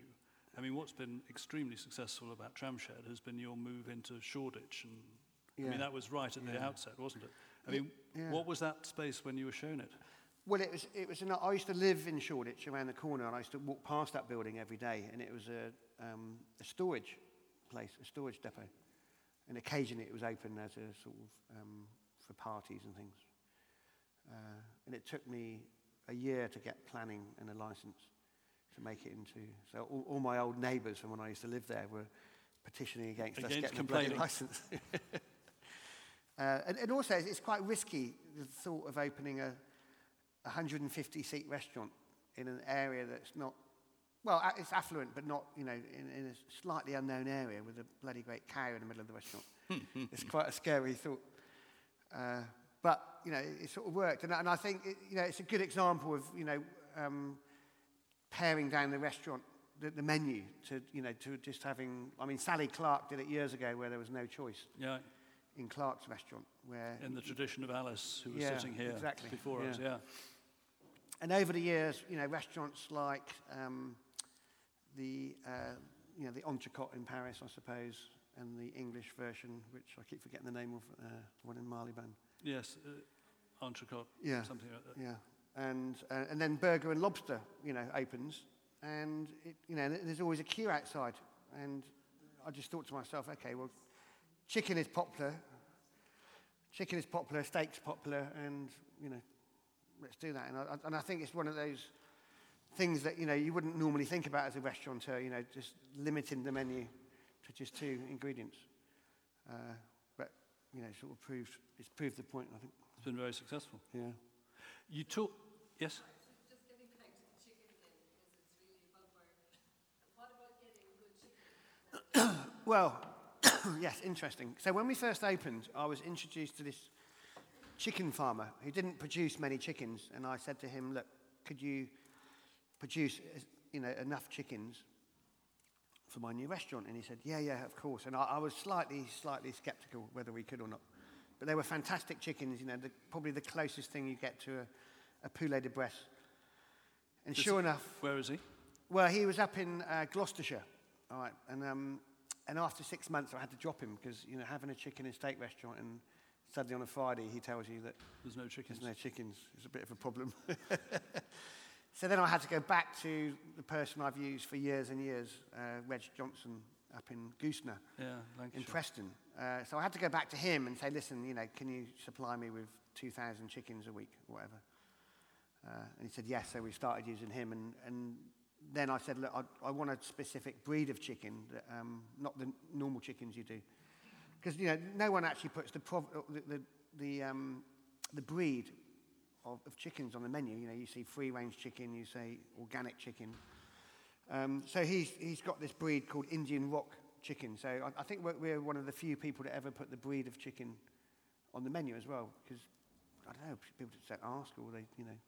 I mean, what's been extremely successful about Tramshed has been your move into Shoreditch. And, I mean, that was right at the outset, wasn't it? I mean, yeah. what was that space when you were shown it? Well, it was, it was an, I used to live in Shoreditch around the corner, and I used to walk past that building every day, and it was a, um, a storage place, a storage depot. And occasionally it was open as a sort of um, for parties and things. Uh, and it took me a year to get planning and a license to make it into. So all, all my old neighbours from when I used to live there were petitioning against, us Against getting a bloody license. uh, and, and also, it's quite risky the thought of opening a 150 seat restaurant in an area that's not, well, it's affluent, but not, you know, in, in a slightly unknown area with a bloody great cow in the middle of the restaurant. it's quite a scary thought. Uh, but, you know, it, it sort of worked. And, I- and I think, it, you know, it's a good example of, you know, um, paring down the restaurant, the, the menu to, you know, to just having, I mean, Sally Clarke did it years ago where there was no choice Yeah, in Clarke's restaurant where in the tradition of Alice, who was Yeah, sitting here exactly, before us. yeah. Yeah. And over the years, you know, restaurants like um, the, uh, you know, the Entrecôte in Paris, I suppose, and the English version, which I keep forgetting the name of, uh, the one in Marylebone. Yes, uh, entrecôte, Yeah. something like that. Yeah. And, uh, and then Burger and Lobster, you know, opens, and, it, you know, there's always a queue outside. And I just thought to myself, okay, well, chicken is popular, chicken is popular, steak's popular, and, you know, let's do that. And I, and I think it's one of those things that, you know, you wouldn't normally think about as a restaurateur, you know, just limiting the menu to just two ingredients. Uh, but, you know, sort of proved, it's proved the point, I think. It's been very successful. Yeah. You talk, yes? Just getting back to the chicken again, because it's really a bugbear. What about getting good chicken? Well, yes, interesting. So when we first opened, I was introduced to this chicken farmer who didn't produce many chickens, and I said to him, "Look, could you produce, you know, enough chickens for my new restaurant?" And he said, "Yeah, yeah, of course." And I, I was slightly, slightly sceptical whether we could or not, but they were fantastic chickens. You know, the, probably the closest thing you get to a, a poulet de Bresse. And This- sure enough, Where is he? well, he was up in uh, Gloucestershire, all right, and um, and after six months, I had to drop him because you know having a chicken and steak restaurant, and suddenly on a Friday he tells you that There's no chickens. there's no chickens is a bit of a problem. so then I had to go back to the person I've used for years and years, uh, Reg Johnson, up in Goosnargh Yeah, in Preston. Uh, so I had to go back to him and say, listen, you know, can you supply me with 2,000 chickens a week or whatever? Uh, and he said, yes. So we started using him. And, and then I said, look, I, I want a specific breed of chicken, that, um, not the normal chickens you do. Because, you know, no one actually puts the, prov- uh, the, the, the, um, the breed of, of chickens on the menu. You know, you see free-range chicken, you say organic chicken. Um, so he's, he's got this breed called Indian Rock chicken. So I, I think we're, we're one of the few people that ever put the breed of chicken on the menu as well. Because, I don't know, people just don't ask or they, you know.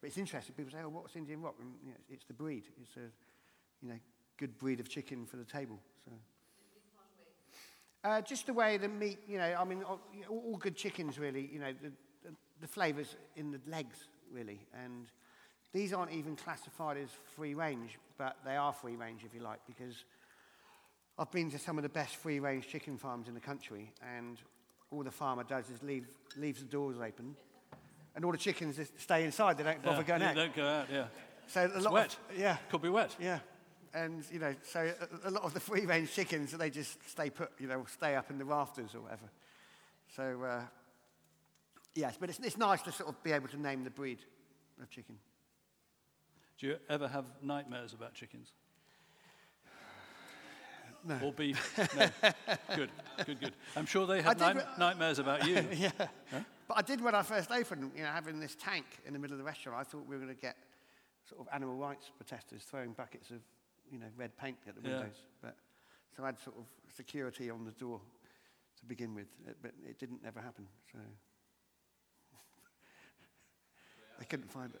But it's interesting. People say, oh, what's Indian Rock? And, you know, it's, the breed. It's a, you know, good breed of chicken for the table. So. Uh, just the way the meat, you know, I mean, all, all good chickens really, you know, the, the, the flavours in the legs really. And these aren't even classified as free range, but they are free range if you like, because I've been to some of the best free range chicken farms in the country, and all the farmer does is leave, leaves the doors open, and all the chickens stay inside, they don't bother yeah, going out. Don't go out, yeah. So a It's lot wet. Of, yeah, Could be wet. yeah. And, you know, so a, a lot of the free range chickens, they just stay put, you know, stay up in the rafters or whatever. So, uh, yes, but it's, it's nice to sort of be able to name the breed of chicken. Do you ever have nightmares about chickens? No. Or beef? No. good, good, good. I'm sure they have I did night- re- nightmares about you. yeah. But I did when I first opened, you know, having this tank in the middle of the restaurant, I thought we were going to get sort of animal rights protesters throwing buckets of, you know, red paint at the Yeah. windows. But so I had sort of security on the door to begin with, but it didn't ever happen. So they couldn't find it.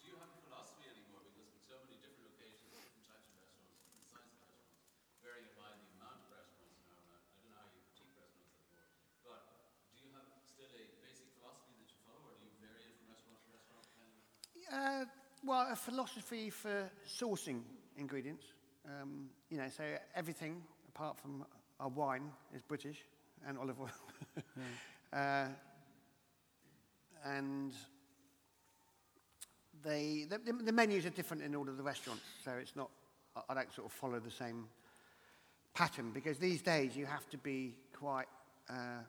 Do you have a philosophy anymore? Because with so many different locations, different types of restaurants, different sizes of restaurants, varying by the amount of restaurants now, and I, I don't know how you critique restaurants anymore, but do you have still a basic philosophy that you follow, or do you vary it from restaurant to restaurant? depending on- Uh, well, a philosophy for sourcing ingredients. Um, you know, so everything apart from our wine is British and olive oil. uh, and they, the, the, menus are different in all of the restaurants, so it's not, I, I don't sort of follow the same pattern because these days you have to be quite, uh,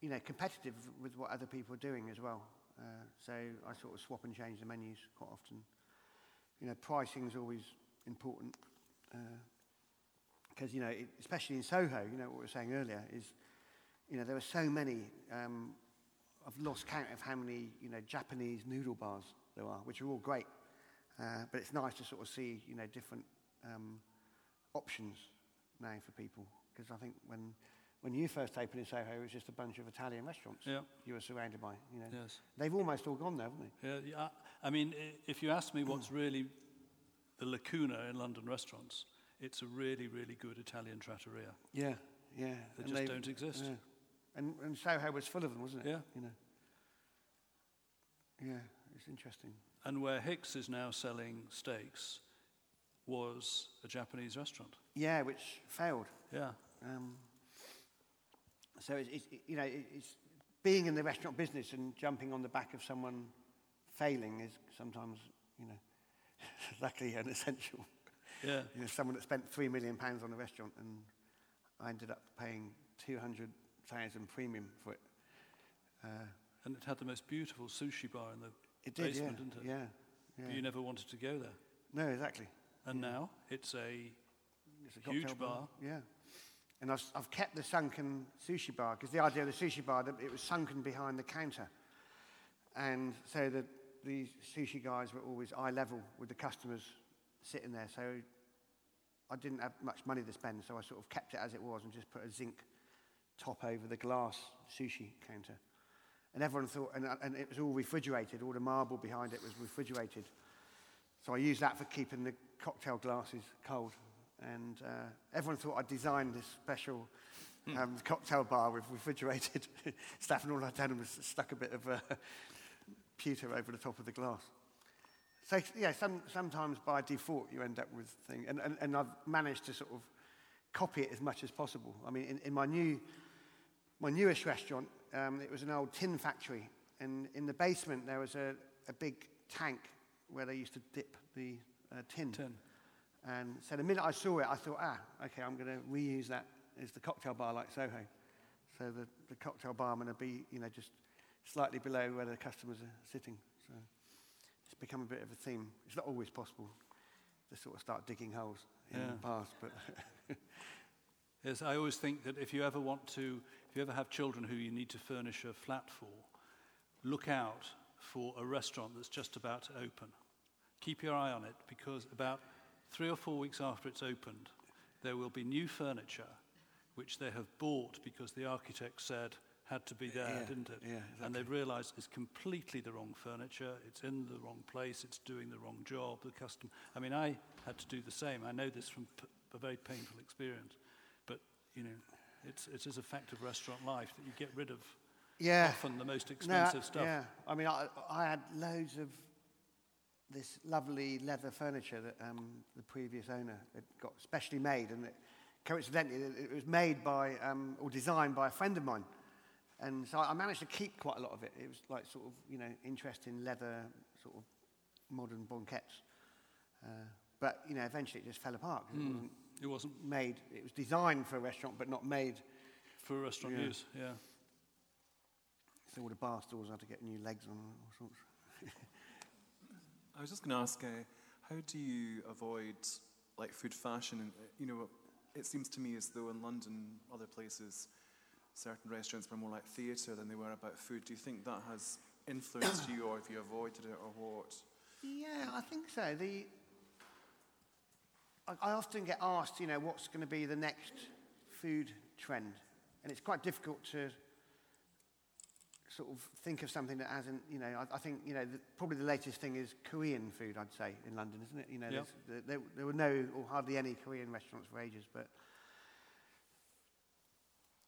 you know, competitive with what other people are doing as well. Uh, so I sort of swap and change the menus quite often. You know, pricing is always important because, you know, it, especially in Soho, you know, what we were saying earlier is, you know, there are so many, um, I've lost count of how many, you know, Japanese noodle bars there are, which are all great. Uh, but it's nice to sort of see, you know, different um, options now for people. Because I think when, when you first opened in Soho, it was just a bunch of Italian restaurants Yeah. you were surrounded by, you know. Yes. They've almost all gone now, haven't they? Yeah, yeah, I mean, if you ask me what's really the lacuna in London restaurants, it's a really, really good Italian trattoria. Yeah, yeah. They and just don't exist. Yeah. And, and Soho was full of them, wasn't it? Yeah. You know. Yeah, it's interesting. And where Hix is now selling steaks was a Japanese restaurant. Yeah, which failed. Yeah. Um, so it's, it's you know it's being in the restaurant business and jumping on the back of someone failing is sometimes you know luckily an essential. Yeah. You know, someone that spent three million pounds on a restaurant and I ended up paying two hundred thousand premium for it. Uh, And it had the most beautiful sushi bar in the it did, basement, yeah, didn't it? yeah, But you never wanted to go there. No, exactly. And now it's a It's a Huge cocktail bar. Yeah. And I've, I've kept the sunken sushi bar because the idea of the sushi bar, that it was sunken behind the counter. And so the, the sushi guys were always eye level with the customers sitting there. So I didn't have much money to spend, so I sort of kept it as it was and just put a zinc top over the glass sushi counter. And everyone thought, and, and it was all refrigerated, all the marble behind it was refrigerated. So I used that for keeping the cocktail glasses cold. And uh, everyone thought I'd designed this special um, cocktail bar with refrigerated stuff, and all I'd done was stuck a bit of uh, pewter over the top of the glass. So yeah, some, sometimes by default you end up with things, and, and, and I've managed to sort of copy it as much as possible. I mean, in, in my new, my newest restaurant, um, it was an old tin factory, and in the basement there was a, a big tank where they used to dip the uh, tin. tin. And so the minute I saw it, I thought, ah, okay, I'm going to reuse that as the cocktail bar like Soho. So the, the cocktail barman will be, you know, just slightly below where the customers are sitting. So it's become a bit of a theme. It's not always possible to sort of start digging holes in Yeah. bars, but Yes, I always think that if you ever want to, if you ever have children who you need to furnish a flat for, look out for a restaurant that's just about to open. Keep your eye on it because about three or four weeks after it's opened, there will be new furniture which they have bought because the architect said had to be there, Yeah, didn't it? yeah, And they've realized it's completely the wrong furniture, it's in the wrong place, it's doing the wrong job, the custom. I mean, I had to do the same. I know this from p- a very painful experience. But, you know, it's, it is a fact of restaurant life that you get rid of yeah. often the most No, expensive stuff. Yeah, I mean, I, I had loads of this lovely leather furniture that um, the previous owner had got specially made, and it, coincidentally, it, it was made by um, or designed by a friend of mine. And so I managed to keep quite a lot of it. It was like sort of, you know, interesting leather, sort of modern banquettes. Uh, but you know, eventually it just fell apart. 'cause It wasn't It wasn't made. It was designed for a restaurant, but not made. for restaurant Yeah. use. Yeah. So all the bar stores had to get new legs on all sorts. I was just going to ask, uh, how do you avoid like food fashion? And you know, it seems to me as though in London, other places, certain restaurants were more like theatre than they were about food. Do you think that has influenced you, or have you avoided it, or what? Yeah, I think so. The I often get asked, you know, what's going to be the next food trend, and it's quite difficult to sort of think of something that hasn't, you know, I, I think, you know, the, probably the latest thing is Korean food, I'd say, in London, isn't it? You know, Yeah. there's- there, there were no or hardly any Korean restaurants for ages, but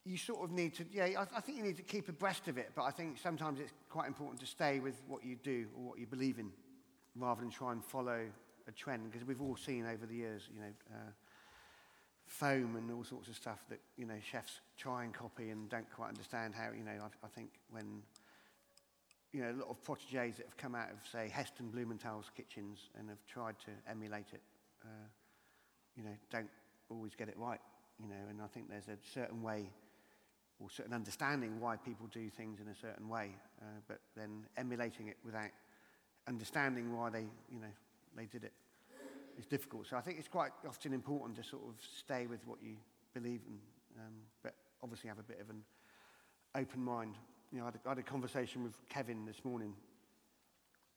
you sort of need to, yeah, I, I think you need to keep abreast of it, but I think sometimes it's quite important to stay with what you do or what you believe in rather than try and follow a trend because we've all seen over the years, you know, uh, foam and all sorts of stuff that, you know, chefs try and copy and don't quite understand how, you know, I, I think when, you know, a lot of proteges that have come out of, say, Heston Blumenthal's kitchens and have tried to emulate it, uh, you know, don't always get it right, you know, and I think there's a certain way or certain understanding why people do things in a certain way, uh, but then emulating it without understanding why they, you know, they did it is difficult. So I think it's quite often important to sort of stay with what you believe in, um, but obviously have a bit of an open mind. You know, I had a, I had a conversation with Kevin this morning,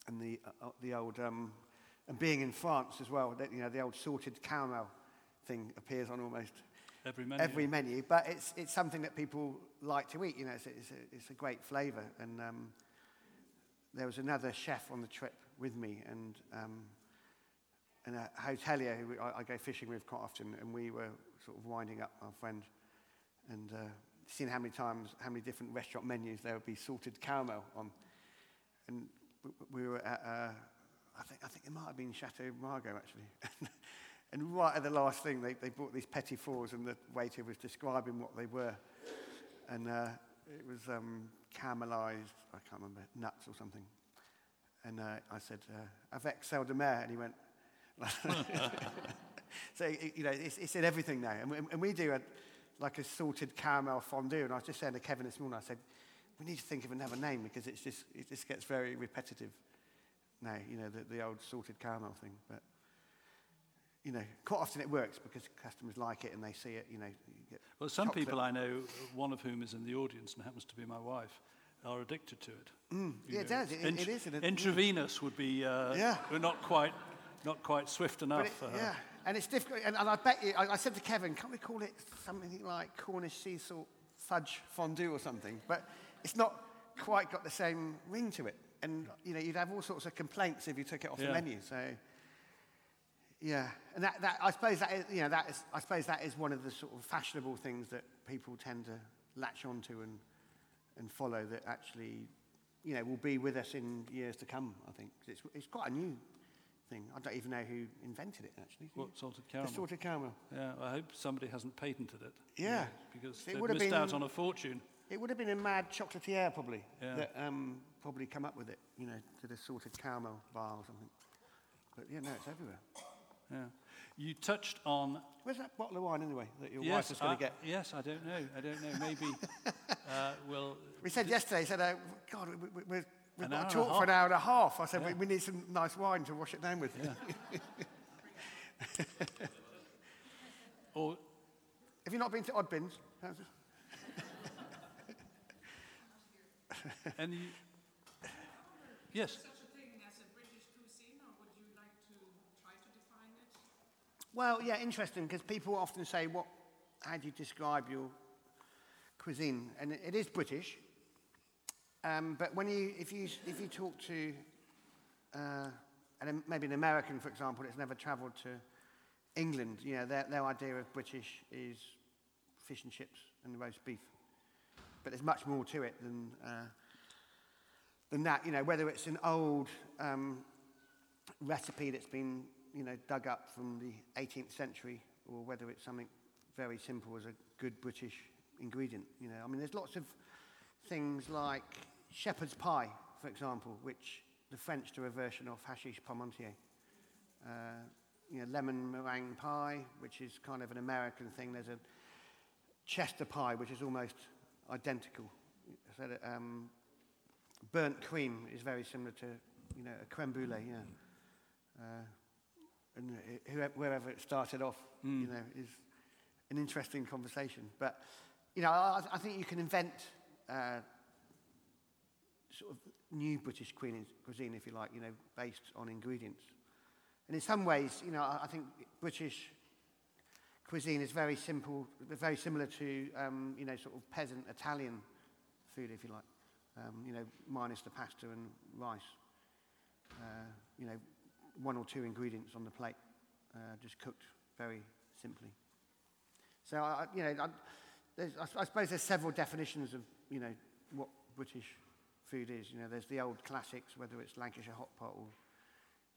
and the uh, the old um, and being in France as well. That, you know, the old salted caramel thing appears on almost Every menu. every menu, but it's, it's something that people like to eat. You know, it's, a- it's, a, it's a great flavour. And um, there was another chef on the trip with me, and um, and a hotelier who I, I go fishing with quite often, and we were sort of winding up our friend, and uh, seeing how many times, how many different restaurant menus there would be salted caramel on, and we were at. Uh, I think I think it might have been Chateau Margaux actually. And right at the last thing, they, they brought these petits fours, and the waiter was describing what they were. And uh, it was um, caramelized, I can't remember, nuts or something. And uh, I said, uh, avec sel de mer. And he went, so, you know, it's, it's in everything now. And we, and we do a, like a salted caramel fondue. And I was just saying to Kevin this morning, I said, we need to think of another name because it's just, it just gets very repetitive now, you know, the, the old salted caramel thing. But you know, quite often it works because customers like it and they see it, you know. You Well, some chocolate. people I know, one of whom is in the audience and happens to be my wife, are addicted to it. Mm, yeah, it does. It- int- it is, it- intravenous would be uh, Yeah. we're not quite, not quite swift enough it, yeah, and it's difficult. And, and I bet you, I, I said to Kevin, can't we call it something like Cornish sea salt fudge fondue or something? But it's not quite got the same ring to it. And, you know, you'd have all sorts of complaints if you took it off Yeah. the menu. So, yeah. And that, that, I suppose that is, you know, that is, I suppose that is one of the sort of fashionable things that people tend to latch onto and, and follow that actually, you know, will be with us in years to come, I think It's, it's quite a new thing. I don't even know who invented it, actually. What salted caramel? The salted caramel. Yeah, I hope somebody hasn't patented it. Yeah. Because It they've would have missed out on a fortune. It would have been a mad chocolatier, probably, Yeah. that um, probably come up with it, you know, did a salted caramel bar or something. But yeah, no, it's everywhere. Yeah. You touched on Where's that bottle of wine, anyway, that your wife yes, is going to get? yes, I don't know. I don't know. Maybe uh, we'll. We said yesterday, said, uh, God, we, we, we, we've An got to talk for an hour and a half. I said, Yeah. we, we need some nice wine to wash it down with. Or Have you not been to Oddbins? How's it? any. Yes. such a thing as a British cuisine, or would you like to try to define it? Well, yeah, interesting because people often say, "What? How do you describe your cuisine?" And it, it is British. Um, but when you, if you, if you talk to, uh, an, maybe an American, for example, that's never travelled to England, you know, their, their idea of British is fish and chips and roast beef. But there's much more to it than uh, than that. You know, whether it's an old um, recipe that's been, you know, dug up from the 18th century, or whether it's something very simple as a good British ingredient. You know, I mean, there's lots of things like shepherd's pie, for example, which the French do a version of hachis parmentier. Uh, you know, lemon meringue pie, which is kind of an American thing. There's a Chester pie, which is almost identical. So that, um, burnt cream is very similar to, you know, a creme brulee, yeah. Uh, and it, wherever it started off, you know, is an interesting conversation. But, you know, I, I think you can invent uh, sort of new British cuisine, if you like, you know, based on ingredients. And in some ways, you know, I, think British cuisine is very simple, very similar to, um, you know, sort of peasant Italian food, if you like. Um, you know, minus the pasta and rice. Uh, you know, one or two ingredients on the plate, uh, just cooked very simply. So, I, you know, I, I suppose there's several definitions of, you know, what British food is. You know, there's the old classics, whether it's Lancashire hot pot or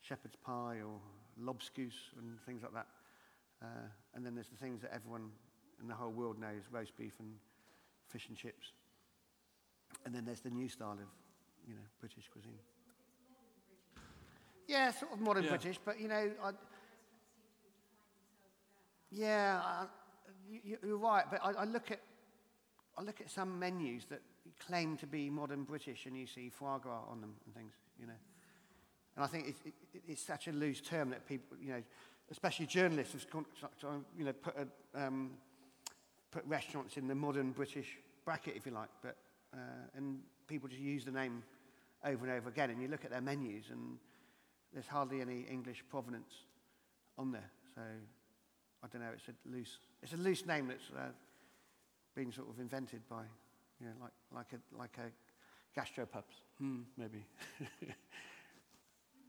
shepherd's pie or lobscouse and things like that. Uh, and then there's the things that everyone in the whole world knows, roast beef and fish and chips. And then there's the new style of, you know, British cuisine. Yeah, sort of modern Yeah. British, but you know, I, yeah, I, you, you're right. But I, I look at I look at some menus that claim to be modern British, and you see foie gras on them and things, you know. And I think it's, it, it's such a loose term that people, you know, especially journalists, have you know, put a, um, put restaurants in the modern British bracket, if you like. But uh, and people just use the name over and over again, and you look at their menus, and there's hardly any English provenance on there. So I don't know. It's a loose. It's a loose name that's uh, been sort of invented by, you know, like like a like a gastropubs, Hmm. maybe. You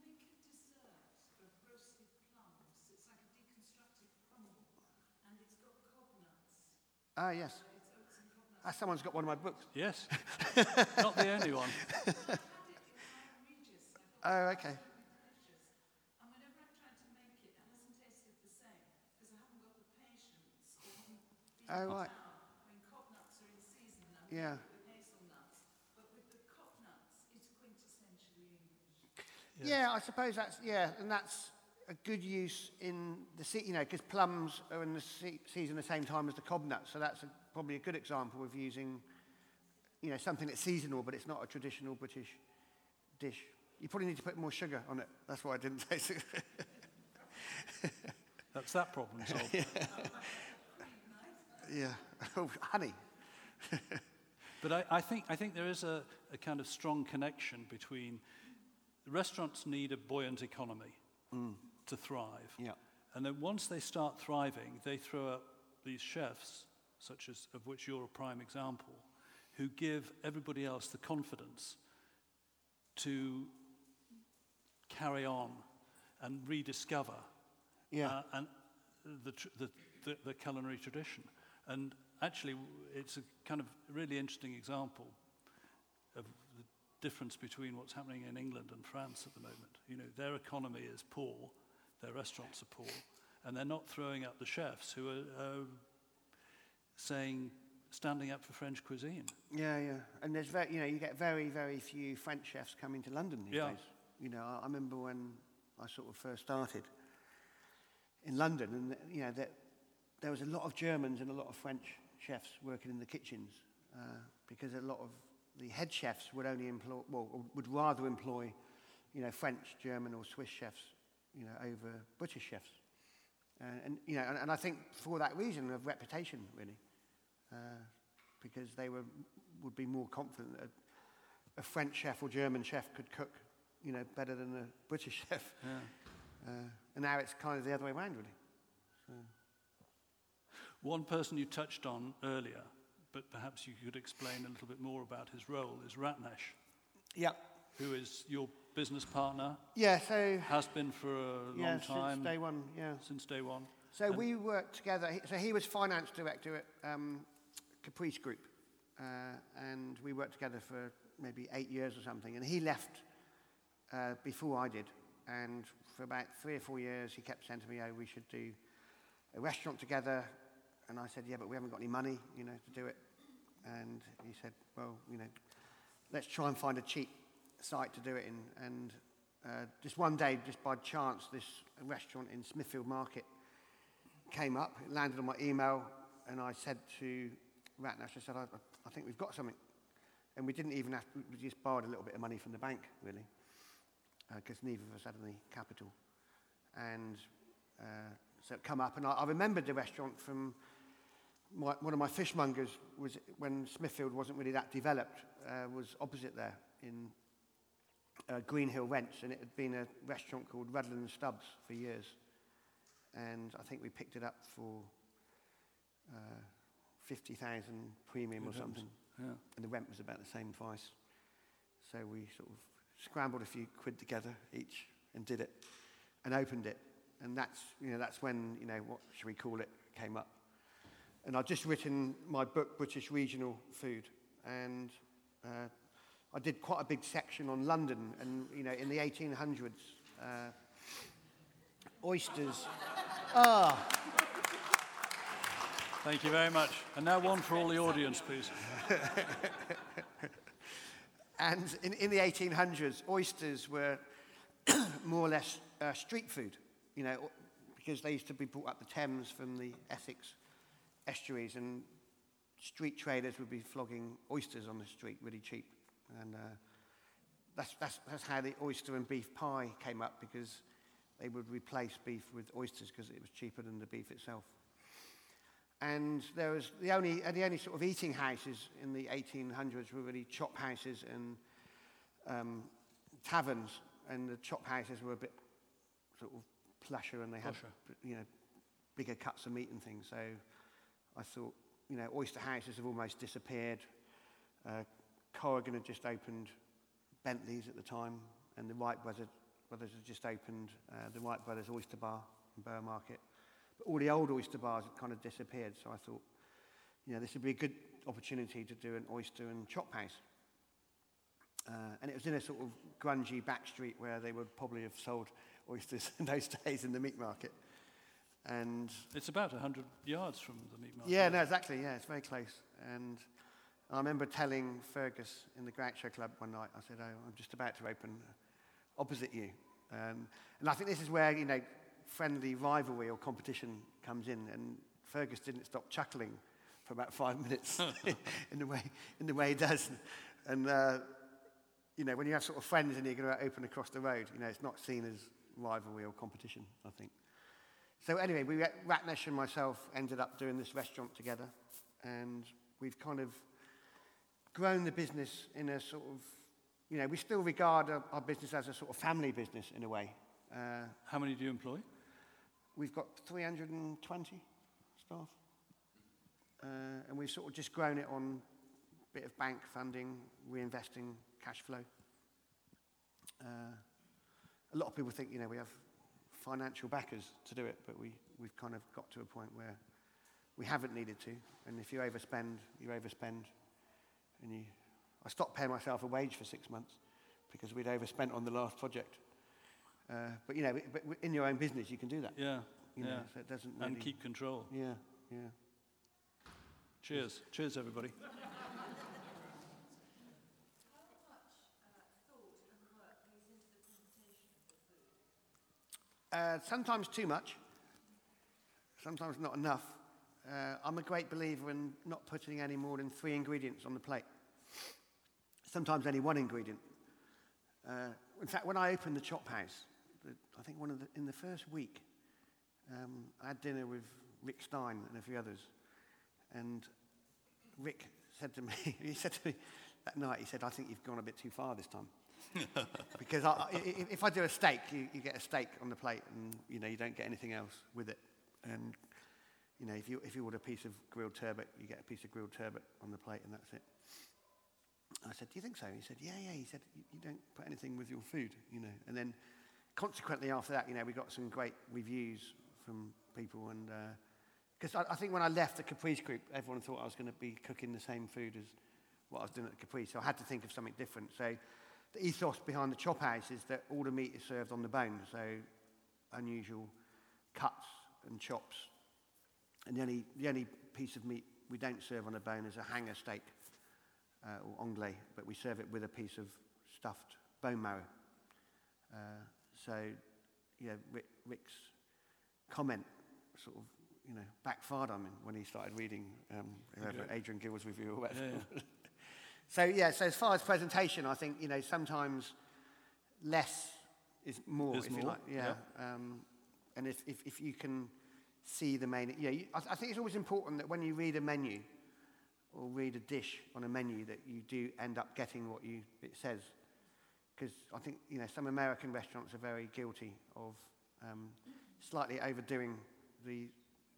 make a dessert of roasted plums. It's like a deconstructed crumble, and it's got cob nuts. Ah, yes. It's oats and cob nuts. Ah, someone's got one of my books. Yes, not the only one. I've had it in my Regis. I thought Oh, okay. it would be delicious. And whenever I've tried to make it, it hasn't tasted the same because I haven't got the patience. Or being Oh, right. Quintessentially English. Yeah. I suppose that's yeah, and that's a good use in the se- you know because plums are in the se- season the same time as the cob nuts, so that's a, probably a good example of using you know something that's seasonal but it's not a traditional British dish. You probably need to put more sugar on it. That's why I didn't taste it. That's that problem solved. yeah, oh, honey. But I, I, think, I think there is a, a kind of strong connection between restaurants need a buoyant economy to thrive. Yeah. And then once they start thriving, they throw up these chefs, such as of which you're a prime example, who give everybody else the confidence to carry on and rediscover Yeah. uh, and the, tr- the, the, the culinary tradition. And actually, it's a kind of really interesting example of the difference between what's happening in England and France at the moment. You know, their economy is poor, their restaurants are poor, and they're not throwing up the chefs who are uh, saying, standing up for French cuisine. Yeah, yeah. And there's very, you know, you get very, very few French chefs coming to London these Yeah. days. You know, I, I remember when I sort of first started in London, and you know, that there was a lot of Germans and a lot of French chefs working in the kitchens uh, because a lot of the head chefs would only employ, well, would rather employ, you know, French, German, or Swiss chefs, you know, over British chefs. Uh, and you know, and, and I think for that reason of reputation, really uh, because they were, would be more confident that a, a French chef or German chef could cook, you know, better than a British chef. Yeah. Uh, and now it's kind of the other way around, really. One person you touched on earlier, but perhaps you could explain a little bit more about his role, is Ratnesh, Yeah. who is your business partner, Yeah, so, has been for a long yeah, time, since day one, yeah. since day one. So And- we worked together. So he was finance director at um, Caprice Group, uh, and we worked together for maybe eight years or something. And he left uh, before I did, and for about three or four years, he kept saying to me, "Oh, we should do a restaurant together." And I said, "Yeah, but we haven't got any money, you know, to do it." And he said, "Well, you know, let's try and find a cheap site to do it in." And uh, just one day, just by chance, this restaurant in Smithfield Market came up, it landed on my email, and I said to Ratnesh, I said, I, I think we've got something. And we didn't even have to, we just borrowed a little bit of money from the bank, really, because neither of us had any capital. And uh, so it come up, and I, I remembered the restaurant from my, one of my fishmongers was when Smithfield wasn't really that developed, uh, was opposite there in uh, Greenhill Rents, and it had been a restaurant called Rudland and Stubbs for years. And I think we picked it up for uh, 50,000 premium or Good heavens. something. Yeah. And the rent was about the same price. So we sort of scrambled a few quid together each and did it and opened it. And that's, you know, that's when, you know, what should we call it, came up. And I'd just written my book, British Regional Food. And uh, I did quite a big section on London. And, you know, in the 1800s, uh, oysters. Ah, Thank you very much. And now one for all the audience, please. And in, in the 1800s, oysters were more or less uh, street food, you know, because they used to be brought up the Thames from the Essex estuaries, and street traders would be flogging oysters on the street really cheap. And uh, that's, that's, that's how the oyster and beef pie came up, because they would replace beef with oysters because it was cheaper than the beef itself. And there was the only, uh, the only sort of eating houses in the 1800s were really chop houses and um, taverns. And the chop houses were a bit sort of plusher and they had, Plusher. you know, bigger cuts of meat and things. So I thought, you know, oyster houses have almost disappeared. Uh, Corrigan had just opened Bentley's at the time, and the Wright brothers, brothers had just opened uh, the Wright Brothers Oyster Bar in Borough Market. But all the old oyster bars had kind of disappeared, so I thought, you know, this would be a good opportunity to do an oyster and chop house. Uh, and it was in a sort of grungy back street where they would probably have sold oysters in those days in the meat market. And It's about 100 yards from the meat market. yeah, no, exactly. Yeah, it's very close. And I remember telling Fergus in the Groucho Club one night, I said, oh, I'm just about to open opposite you. Um, and I think this is where, you know, friendly rivalry or competition comes in. And Fergus didn't stop chuckling for about five minutes in, the way, in the way he does. And, uh, you know, when you have sort of friends and you're going to open across the road, you know, it's not seen as rivalry or competition, I think. So anyway, we, Ratnesh and myself ended up doing this restaurant together, and we've kind of grown the business in a sort of, you know, we still regard our, our business as a sort of family business in a way. Uh, How many do you employ? we've got 320 staff, uh, and we've sort of just grown it on a bit of bank funding, reinvesting cash flow. Uh, a lot of people think, you know, we have financial backers to do it, but we, we've kind of got to a point where we haven't needed to. And if you overspend, you overspend. And you, I stopped paying myself a wage for six months because we'd overspent on the last project. Uh, but you know, but in your own business, you can do that. Yeah, You yeah. know, so it doesn't really. And keep control. Yeah, yeah. Cheers. Cheers, everybody. How much uh, thought and work goes into the presentation of the food? Uh, sometimes too much. Sometimes not enough. Uh, I'm a great believer in not putting any more than three ingredients on the plate. Sometimes only one ingredient. Uh, in fact, when I opened the chop house, I think one of the, in the first week, um, I had dinner with Rick Stein and a few others, and Rick said to me, he said to me that night, he said, "I think you've gone a bit too far this time." because I, if I do a steak, you, you get a steak on the plate, and you know you don't get anything else with it. And you know, if you if you order a piece of grilled turbot, you get a piece of grilled turbot on the plate, and that's it. I said, "Do you think so?" He said, "Yeah, yeah." He said, "You, don't put anything with your food, you know." And then, consequently, after that, you know, we got some great reviews from people, and uh, because I, I think when I left the Caprice Group, everyone thought I was going to be cooking the same food as what I was doing at Caprice, so I had to think of something different. So, the ethos behind the chop house is that all the meat is served on the bone, so unusual cuts and chops. And the only, the only piece of meat we don't serve on a bone is a hanger steak uh, or onglet, but we serve it with a piece of stuffed bone marrow. Uh, so, yeah, Rick, Rick's comment sort of, you know, backfired on him when he started reading um. Adrian Gill's review or whatever. Yeah, yeah. So yeah, so as far as presentation, I think you know sometimes less is more. Is if you like, yeah. Um, and if, if if you can see the main, yeah, you, I, I think it's always important that when you read a menu or read a dish on a menu, that you do end up getting what you it says. Because I think you know some American restaurants are very guilty of um, slightly overdoing the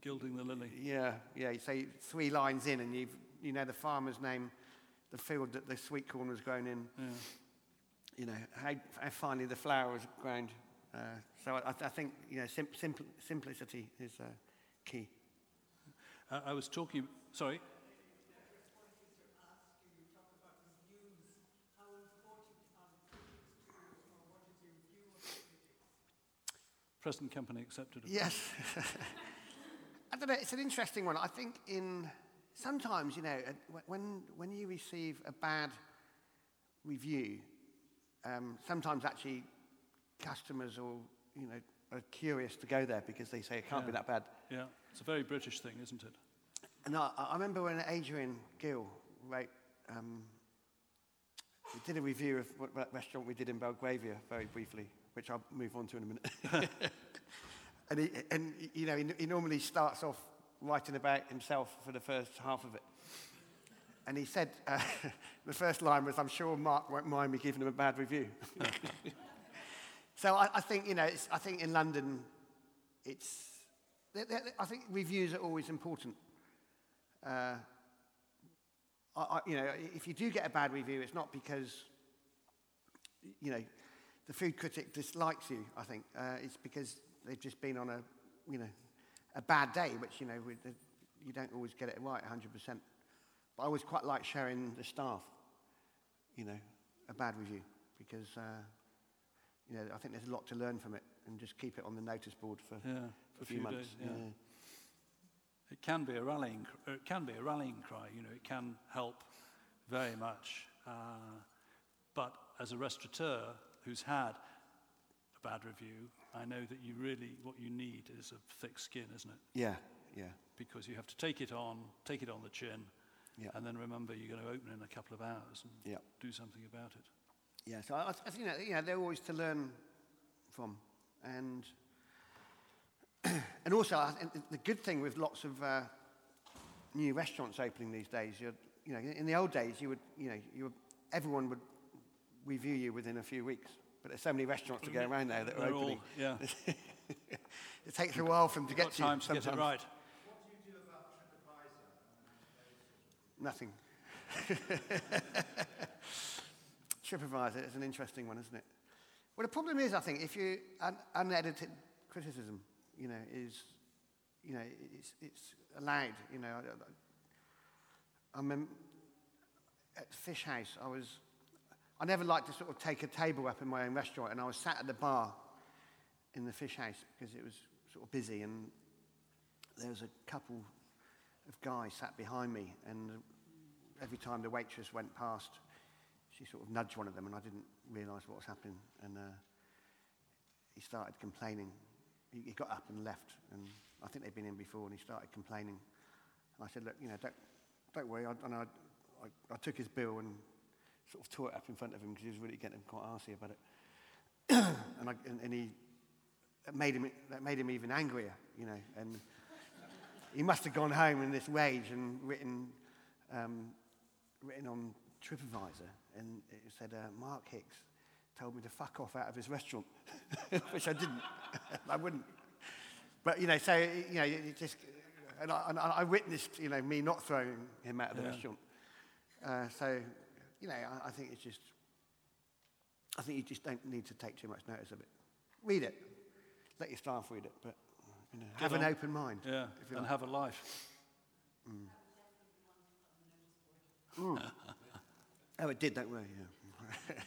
Gilding the lily. yeah, yeah. You say three lines in, and you've you know the farmer's name, the field that the sweet corn was grown in. Yeah. You know how, how finely the flour was ground. Uh, so I, I think you know sim- simpl- simplicity is uh, key. Uh, I was talking, sorry, present company accepted. Yes. I don't know. It's an interesting one. I think in sometimes you know uh, when when you receive a bad review, um, sometimes actually customers or you know are curious to go there because they say it can't be that bad. Yeah, it's a very British thing, isn't it? And I, I remember when Adrian Gill wrote, um, he did a review of what that restaurant we did in Belgravia very briefly, which I'll move on to in a minute. and, he, and you know, he, he normally starts off writing about himself for the first half of it. And he said, uh, the first line was, I'm sure Mark won't mind me giving him a bad review. so I, I think, you know, I think in London, it's, th- th- I think reviews are always important. Uh, I, I, you know, if you do get a bad review, it's not because, you know, the food critic dislikes you, I think. Uh, it's because they've just been on a, you know, a bad day, which, you know, with the, you don't always get it right 100%. But I always quite like sharing the staff, you know, a bad review because, uh, you know, I think there's a lot to learn from it and just keep it on the notice board for, Yeah, for a few, months. days. Yeah. It can be a rallying. uh, It can be a rallying cry. You know, it can help very much. Uh, but as a restaurateur who's had a bad review, I know that you really what you need is a thick skin, isn't it? Yeah, yeah. Because you have to take it on, take it on the chin, Yeah. and then remember you're going to open in a couple of hours and Yeah. do something about it. Yeah, so I, I think you know, you know, they're always to learn from, and and also I think the good thing with lots of uh, new restaurants opening these days, you're, you know, in the old days you would, you know, you would, everyone would review you within a few weeks, but there's so many restaurants to go around now that are They're all, opening. yeah. It takes a while for them to get to time you to get it sometimes. right. Nothing. TripAdvisor is an interesting one, isn't it? Well, the problem is, I think, if you un- unedited criticism, you know, is, you know, it's, it's allowed. You know, I, I, I at Fish House, I was, I never liked to sort of take a table up in my own restaurant, and I was sat at the bar in the Fish House because it was sort of busy, and there was a couple of guys sat behind me, and every time the waitress went past, she sort of nudged one of them, and I didn't realise what was happening. And uh, he started complaining. He, he got up and left, and I think they'd been in before, and he started complaining. And I said, look, you know, don't, don't worry. I, and I, I, I took his bill and sort of tore it up in front of him because he was really getting quite arsy about it. and, I, and, and he that made him that made him even angrier, you know. And he must have gone home in this rage and written um, written on TripAdvisor, and it said uh, Mark Hix told me to fuck off out of his restaurant, which I didn't. I wouldn't. But you know, so you know, it just and I, and I witnessed you know me not throwing him out of the Yeah. restaurant. Uh, so you know, I, I think it's just. I think you just don't need to take too much notice of it. Read it. Let your staff read it, but you know, have an open mind. Yeah, and like. have a life. Oh, it did, that way. Yeah.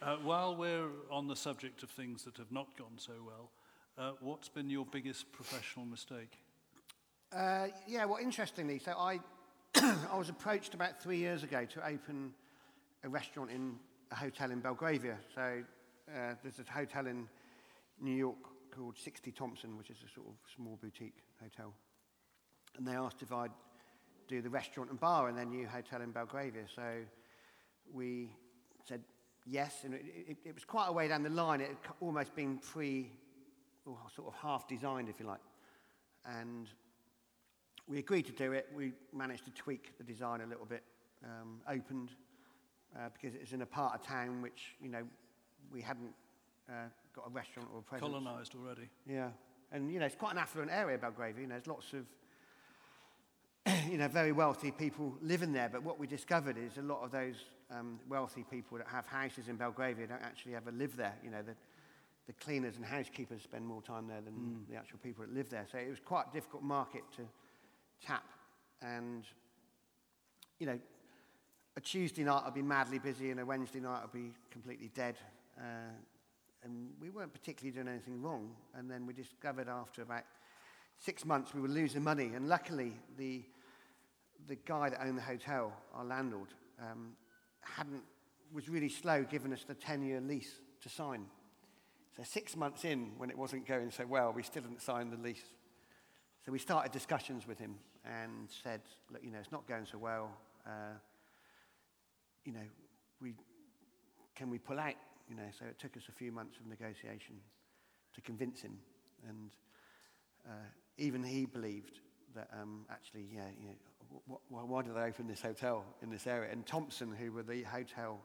Uh, while we're on the subject of things that have not gone so well, uh, what's been your biggest professional mistake? Uh, yeah, well, interestingly, so I, I was approached about three years ago to open a restaurant in a hotel in Belgravia. So uh, there's a hotel in New York called 60 Thompson, which is a sort of small boutique hotel. And they asked if I'd do the restaurant and bar in their new hotel in Belgravia. So we said yes, and it, it, it was quite a way down the line. It had almost been pre, or sort of half designed, if you like. And we agreed to do it. We managed to tweak the design a little bit. Um, opened uh, because it's in a part of town which you know we hadn't uh, got a restaurant or a presence. Colonised already. Yeah, and you know it's quite an affluent area, Belgravia. You know, there's lots of you know very wealthy people living there. But what we discovered is a lot of those um, wealthy people that have houses in Belgravia don't actually ever live there. You know, the, the cleaners and housekeepers spend more time there than the actual people that live there. So it was quite a difficult market to tap, and you know, a Tuesday night I'd be madly busy, and a Wednesday night I'd be completely dead. Uh, and we weren't particularly doing anything wrong. And then we discovered after about six months we were losing money. And luckily, the, the guy that owned the hotel, our landlord, um, hadn't, was really slow giving us the 10 year lease to sign. So, six months in, when it wasn't going so well, we still hadn't signed the lease. So, we started discussions with him and said, Look, you know, it's not going so well. Uh, you know, we, can we pull out? You know, so it took us a few months of negotiation to convince him. And uh, even he believed that um, actually, yeah, you know, wh- wh- why did they open this hotel in this area? And Thompson, who were the hotel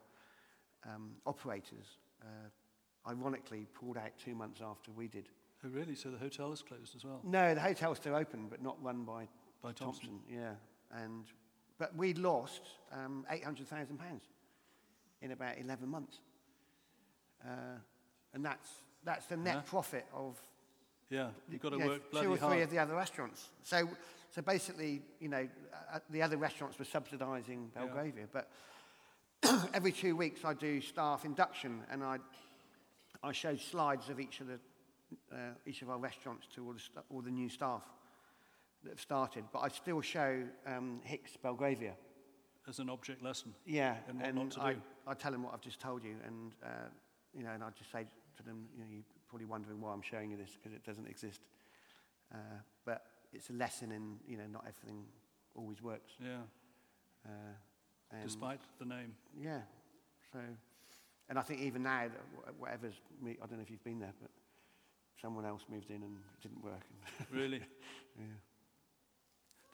um, operators, uh, ironically pulled out two months after we did. Oh, really? So the hotel is closed as well? No, the hotel hotel's still open, but not run by, By Thompson. Yeah, and but we lost um, eight hundred thousand pounds in about eleven months, uh, and that's that's the net Yeah. profit of Yeah, you've got to work bloody two or three hard. of the other restaurants. So, so basically, you know, uh, the other restaurants were subsidising Yeah. Belgravia, but every two weeks I do staff induction, and I I show slides of each of the uh, each of our restaurants to all the sta- all the new staff that have started. But I still show um, Hix Belgravia. as an object lesson. Yeah, And and I, do. I tell them what I've just told you, and uh, you know, and I just say to them, you know, you're probably wondering why I'm showing you this because it doesn't exist. Uh, but it's a lesson in, you know, not everything always works. Yeah, Uh, despite the name. yeah, so, and I think even now, whatever's, me, I don't know if you've been there, but someone else moved in and it didn't work. Really. yeah.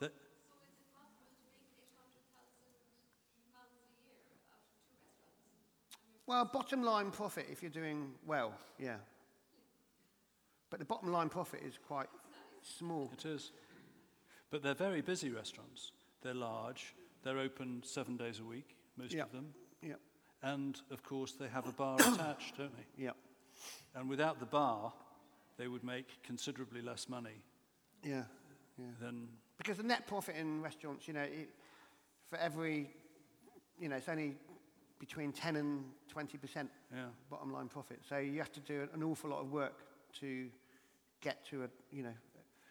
That, So is it possible to make eight hundred thousand pounds a year out of two restaurants? Well, bottom line profit if you're doing well, yeah. But the bottom line profit is quite small. it is. But they're very busy restaurants. They're large. They're open seven days a week, most Yeah. of them. Yeah, And, of course, they have a bar attached, don't they? yeah, And without the bar, they would make considerably less money yeah, yeah. than Because the net profit in restaurants, you know, it, for every, you know, it's only between 10 and 20% Yeah. bottom line profit. So you have to do an awful lot of work to get to a, you know,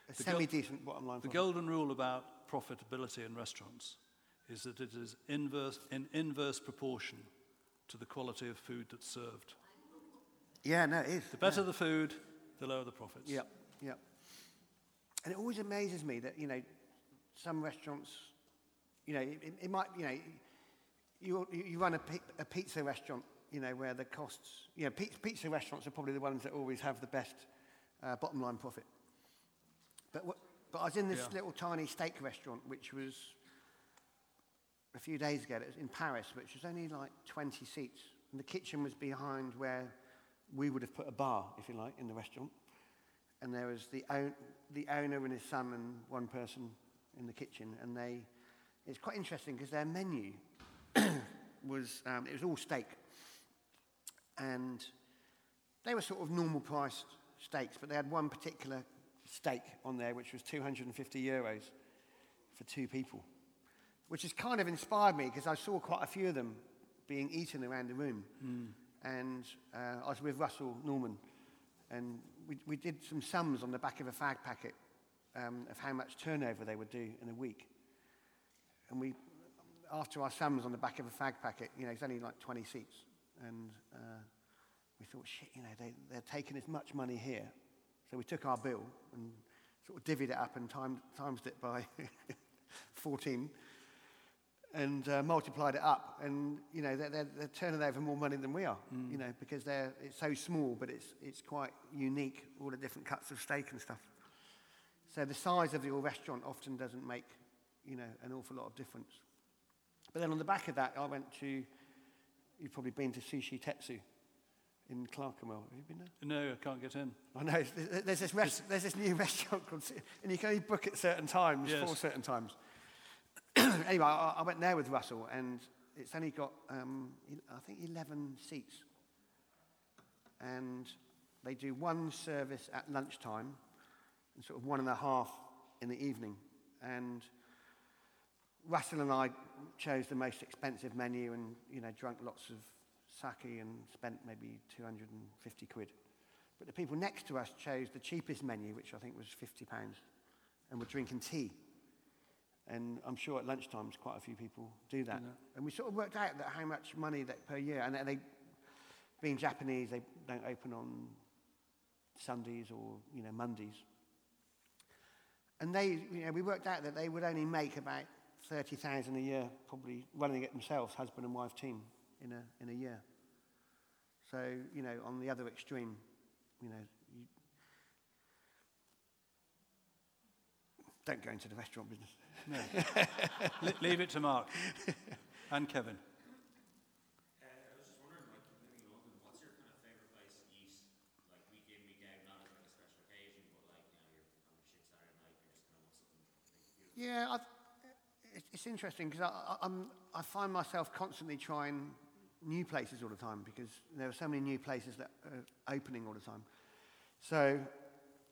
a The semi-decent bottom line The profit. golden rule about profitability in restaurants is that it is inverse, in inverse proportion to the quality of food that's served. yeah, no, it is. The better the food, the lower the profits. Yeah, yeah. And it always amazes me that, you know, some restaurants, you know, it, it might, you know, you, you run a, a pizza restaurant, you know, where the costs, you know, pizza restaurants are probably the ones that always have the best uh, bottom line profit. But, what, but I was in this Yeah. little tiny steak restaurant, which was a few days ago, it was in Paris, which was only like 20 seats. And the kitchen was behind where we would have put a bar, if you like, in the restaurant and there was the, own, the owner and his son and one person in the kitchen, and they, it's quite interesting because their menu was, um, it was all steak, and they were sort of normal priced steaks, but they had one particular steak on there which was 250 euros for two people, which has kind of inspired me because I saw quite a few of them being eaten around the room, and uh, I was with Russell Norman, and we, we did some sums on the back of a fag packet um, of how much turnover they would do in a week. And we, after our sums on the back of a fag packet, you know, it's only like 20 seats. And uh, we thought, shit, you know, they, they're taking as much money here. So we took our bill and sort of divvied it up and timed, times it by 14 and uh, multiplied it up. And, you know, they're, they're, they're turning over more money than we are, you know, because they're, it's so small, but it's, it's quite unique, all the different cuts of steak and stuff. So the size of your restaurant often doesn't make, you know, an awful lot of difference. But then on the back of that, I went to, you've probably been to Sushi Tetsu in Clerkenwell. Have you been there? No, I can't get in. I know. there's- this, rest, there's this new restaurant called, and you can only book at certain times, Yes. for certain times. anyway, I, I went there with Russell, and it's only got, um, I think, 11 seats. And they do one service at lunchtime and sort of one and a half in the evening. And Russell and I chose the most expensive menu and, you know, drunk lots of sake and spent maybe 250 quid. But the people next to us chose the cheapest menu, which I think was 50 pounds, and were drinking tea. And I'm sure at lunchtimes quite a few people do that. And we sort of worked out that how much money that per year, and they, being Japanese, they don't open on Sundays or you know Mondays. And they, you know, we worked out that they would only make about 30,000 a year, probably running it themselves, husband and wife team, in a, in a year. So, you know, on the other extreme, you know, you don't go into the restaurant business. No. Le- leave it to Mark and Kevin. Uh, I was just wondering, like, living in London, what's your kind of favourite place to eat, like week in, week out, not as like a special occasion, but like, you know, you're on a shit Saturday night, and you just kind of want something big, beautiful. Yeah, I've, it, it's interesting because I, I, I'm, find myself constantly trying new places all the time because there are so many new places that are opening all the time. So,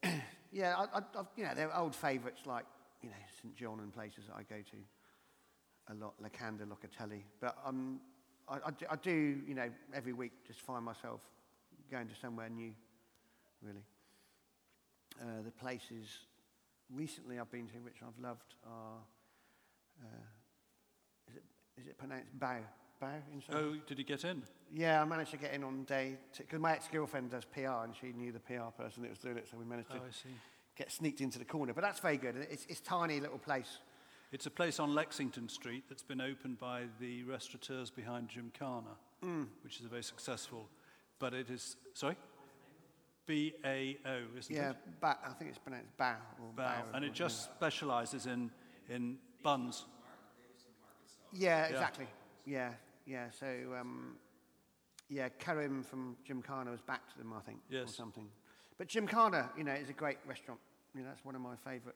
yeah, I, I, you know, there are old favourites like, you know, St John and places that I go to a lot, Locanda, Locatelli. But um, I, I, do, I do, you know, every week just find myself going to somewhere new, really. Uh, the places recently I've been to, which I've loved, are Uh, is it is it pronounced Bow? Bow in Oh, did he get in? Yeah, I managed to get in on day two because my ex-girlfriend does PR and she knew the PR person that was doing it, so we managed to Oh, get sneaked into the corner. But that's very good. It's it's a tiny little place. It's a place on Lexington Street that's been opened by the restaurateurs behind Jim Gymkhana, hmm. which is a very successful. But it is sorry, B A O, isn't Yeah, it? Yeah, ba- I think it's pronounced Bao. Bow And it just specialises in in buns. Yeah, exactly. Yeah, yeah. So, um, yeah, Karam from Jim Gymkhana was back to them, I think, or something. But Jim Gymkhana, you know, is a great restaurant. You know, that's one of my favourite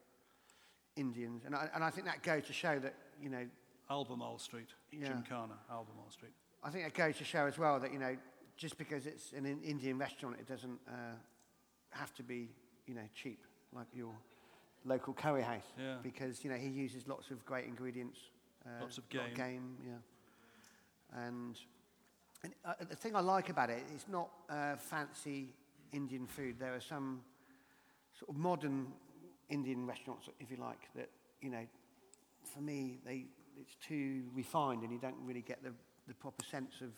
Indians, and I, and I think that goes to show that, you know, Albemarle Street, Yeah. Gymkhana, Albemarle Street. I think it goes to show as well that, you know, just because it's an Indian restaurant, it doesn't uh, have to be, you know, cheap like your local curry house. Yeah. Because, you know, he uses lots of great ingredients. Uh, Lots of lot game. game, yeah. And, and uh, the thing I like about it, it's not uh, fancy Indian food. There are some sort of modern Indian restaurants, if you like, that, you know, for me, they, it's too refined and you don't really get the, the proper sense of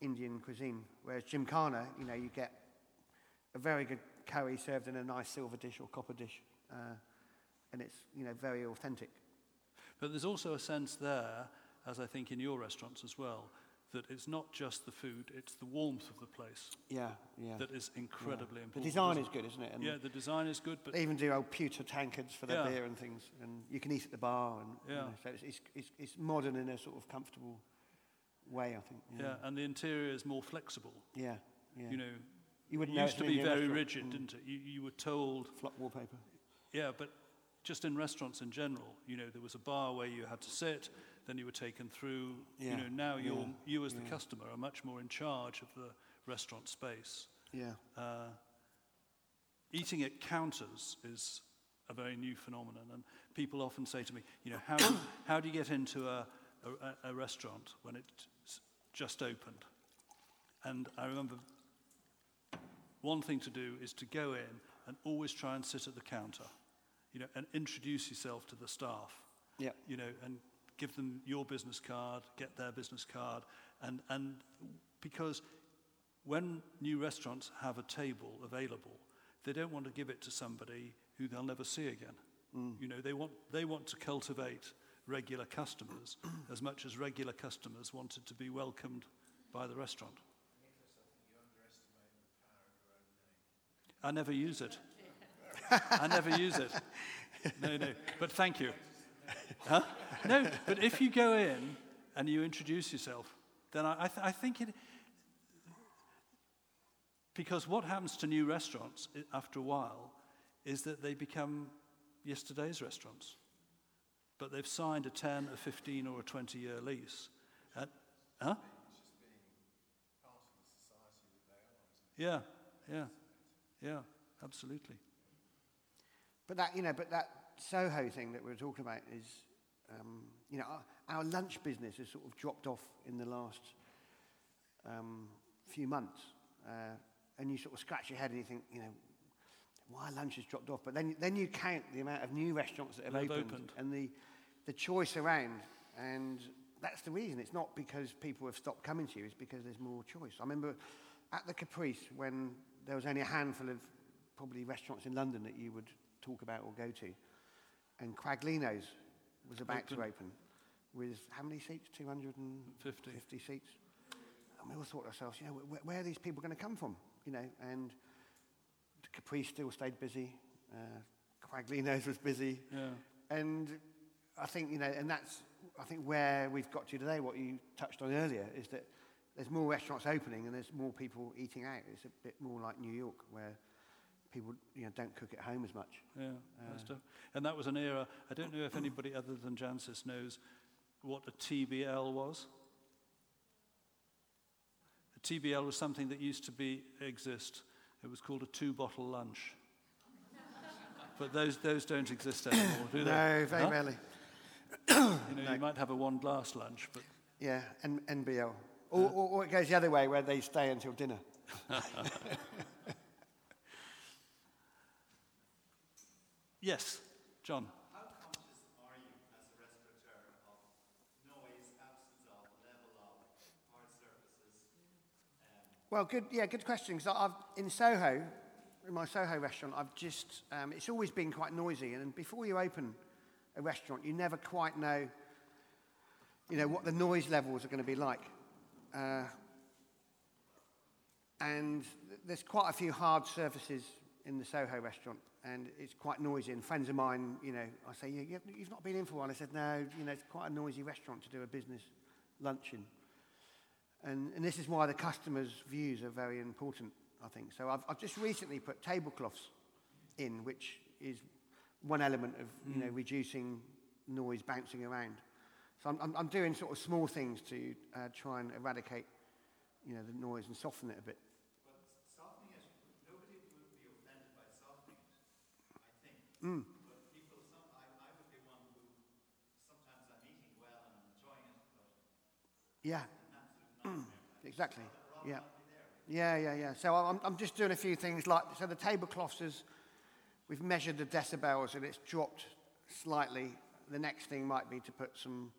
Indian cuisine. Whereas Jim Gymkhana, you know, you get a very good curry served in a nice silver dish or copper dish. Uh, and it's, you know, very authentic. But there's also a sense there, as I think in your restaurants as well, that it's not just the food, it's the warmth of the place Yeah, yeah. that is incredibly The important. The design is good, isn't it? And Yeah, the design is good, but They even do old pewter tankards for their Yeah. beer and things, and you can eat at the bar, and you Yeah. know, so it's, it's, it's, modern in a sort of comfortable way, I think. yeah, and the interior is more flexible. yeah, yeah. You know, you wouldn't it used to be very restaurant. rigid, Mm. didn't it? You, you were told, Flock wallpaper. Yeah, but just in restaurants in general, you know, there was a bar where you had to sit, then you were taken through. Yeah, You know, now you're, yeah, you as the yeah. customer are much more in charge of the restaurant space. Yeah, Uh, eating at counters is a very new phenomenon, and people often say to me, you know, how, do- how do you get into a, a, a restaurant when it's just opened? And I remember one thing to do is to go in and always try and sit at the counter, you know, and introduce yourself to the staff yeah, you know, and give them your business card, get their business card, and, and because when new restaurants have a table available, they don't want to give it to somebody who they'll never see again. Mm. You know, they want, they want to cultivate regular customers as much as regular customers wanted to be welcomed by the restaurant. I never use it. I never use it. No, no. But thank you. Huh? No, but if you go in and you introduce yourself, then I, I, th- I think it. Because what happens to new restaurants after a while is that they become yesterday's restaurants. But they've signed a 10, a 15, or a 20 year lease. Uh, huh? Yeah, yeah, yeah, absolutely. But that, you know, but that Soho thing that we were talking about is, um, you know, our, our lunch business has sort of dropped off in the last um, few months. Uh, and you sort of scratch your head and you think, you know, why lunch has dropped off? But then, then you count the amount of new restaurants that have opened, opened. and the, the choice around. And that's the reason. It's not because people have stopped coming to you, it's because there's more choice. I remember at the Caprice when there was only a handful of probably restaurants in London that you would talk about or go to. And Quaglino's was about to Open. open with how many seats? 250 50. seats. And we all thought to ourselves, you know, where, where are these people going to come from? You know, and Capri still stayed busy. Uh, Quaglino's was busy. Yeah. And I think, you know, and that's, I think where we've got to today, what you touched on earlier, is that there's more restaurants opening and there's more people eating out. It's a bit more like New York, where people, you know, don't cook at home as much. Yeah, uh, tough. And that was an era, I don't know if anybody other than Jancis knows what a TBL was. A TBL was something that used to be exist. It was called a two-bottle lunch. but those, those don't exist anymore, do they? No, very Huh? rarely. You know, you might have a one-glass lunch, but Yeah, and NBL. Or, or, or it goes the other way, where they stay until dinner. yes, John. How conscious are you as a restaurateur of noise, absence of, level of, hard surfaces? Well, good. Yeah, good question. Because I've in Soho, in my Soho restaurant, I've just um, it's always been quite noisy, and before you open a restaurant, you never quite know, you know, what the noise levels are going to be like. Uh, and th- there's quite a few hard surfaces in the Soho restaurant, and it's quite noisy. And friends of mine, you know, I say, "You- you- you've not been in for a while. I said, no, you know, it's quite a noisy restaurant to do a business luncheon. And, and this is why the customers' views are very important, I think. So I've, I've just recently put tablecloths in, which is one element of you know reducing noise bouncing around. So I'm, I'm, I'm doing sort of small things to uh, try and eradicate you know the noise and soften it a bit. But softening it, nobody would be offended by softening it, I think. But people, some, I, I would be one who sometimes I'm eating well and I'm enjoying it, but Yeah, it's an absolute nightmare. exactly. Yeah. Yeah, yeah, yeah. So I'm, I'm just doing a few things like, so the tablecloths is, we've measured the decibels and it's dropped slightly. The next thing might be to put some,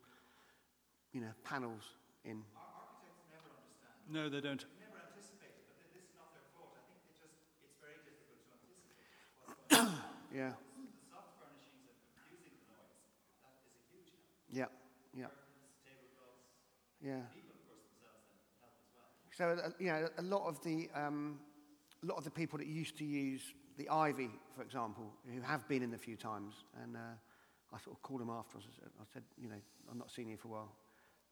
you know, panels in. Architects never understand, No, they don't. never yeah, yeah, yeah. people, of course, themselves then help as well. So, uh, you know, a lot of the, um, a lot of the people that used to use the Ivy, for example, who have been in a few times, and uh, I sort of called them after. I said, I said, you know, I'm not seeing you for a while.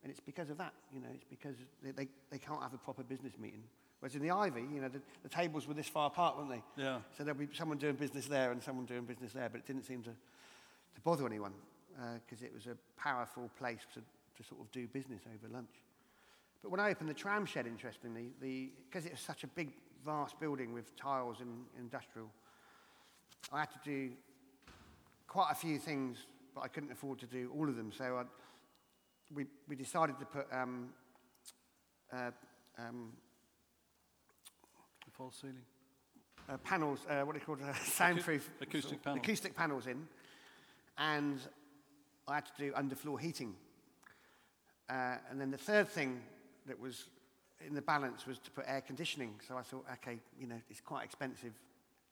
And it's because of that, you know, it's because they, they, they can't have a proper business meeting. Whereas in the Ivy, you know, the, the tables were this far apart, weren't they? Yeah. So there'll be someone doing business there and someone doing business there, but it didn't seem to, to bother anyone because it was a powerful place to, to sort of do business over lunch. But when I opened the tram shed, interestingly, because it was such a big, vast building with tiles and industrial, I had to do quite a few things, but I couldn't afford to do all of them. So I, we, we decided to put um, uh, um, The false ceiling. uh, panels, uh, what are they called, uh, soundproof acoustic panels. acoustic panels in, and I had to do underfloor heating. Uh, and then the third thing that was in the balance was to put air conditioning. So I thought, okay, you know, it's quite expensive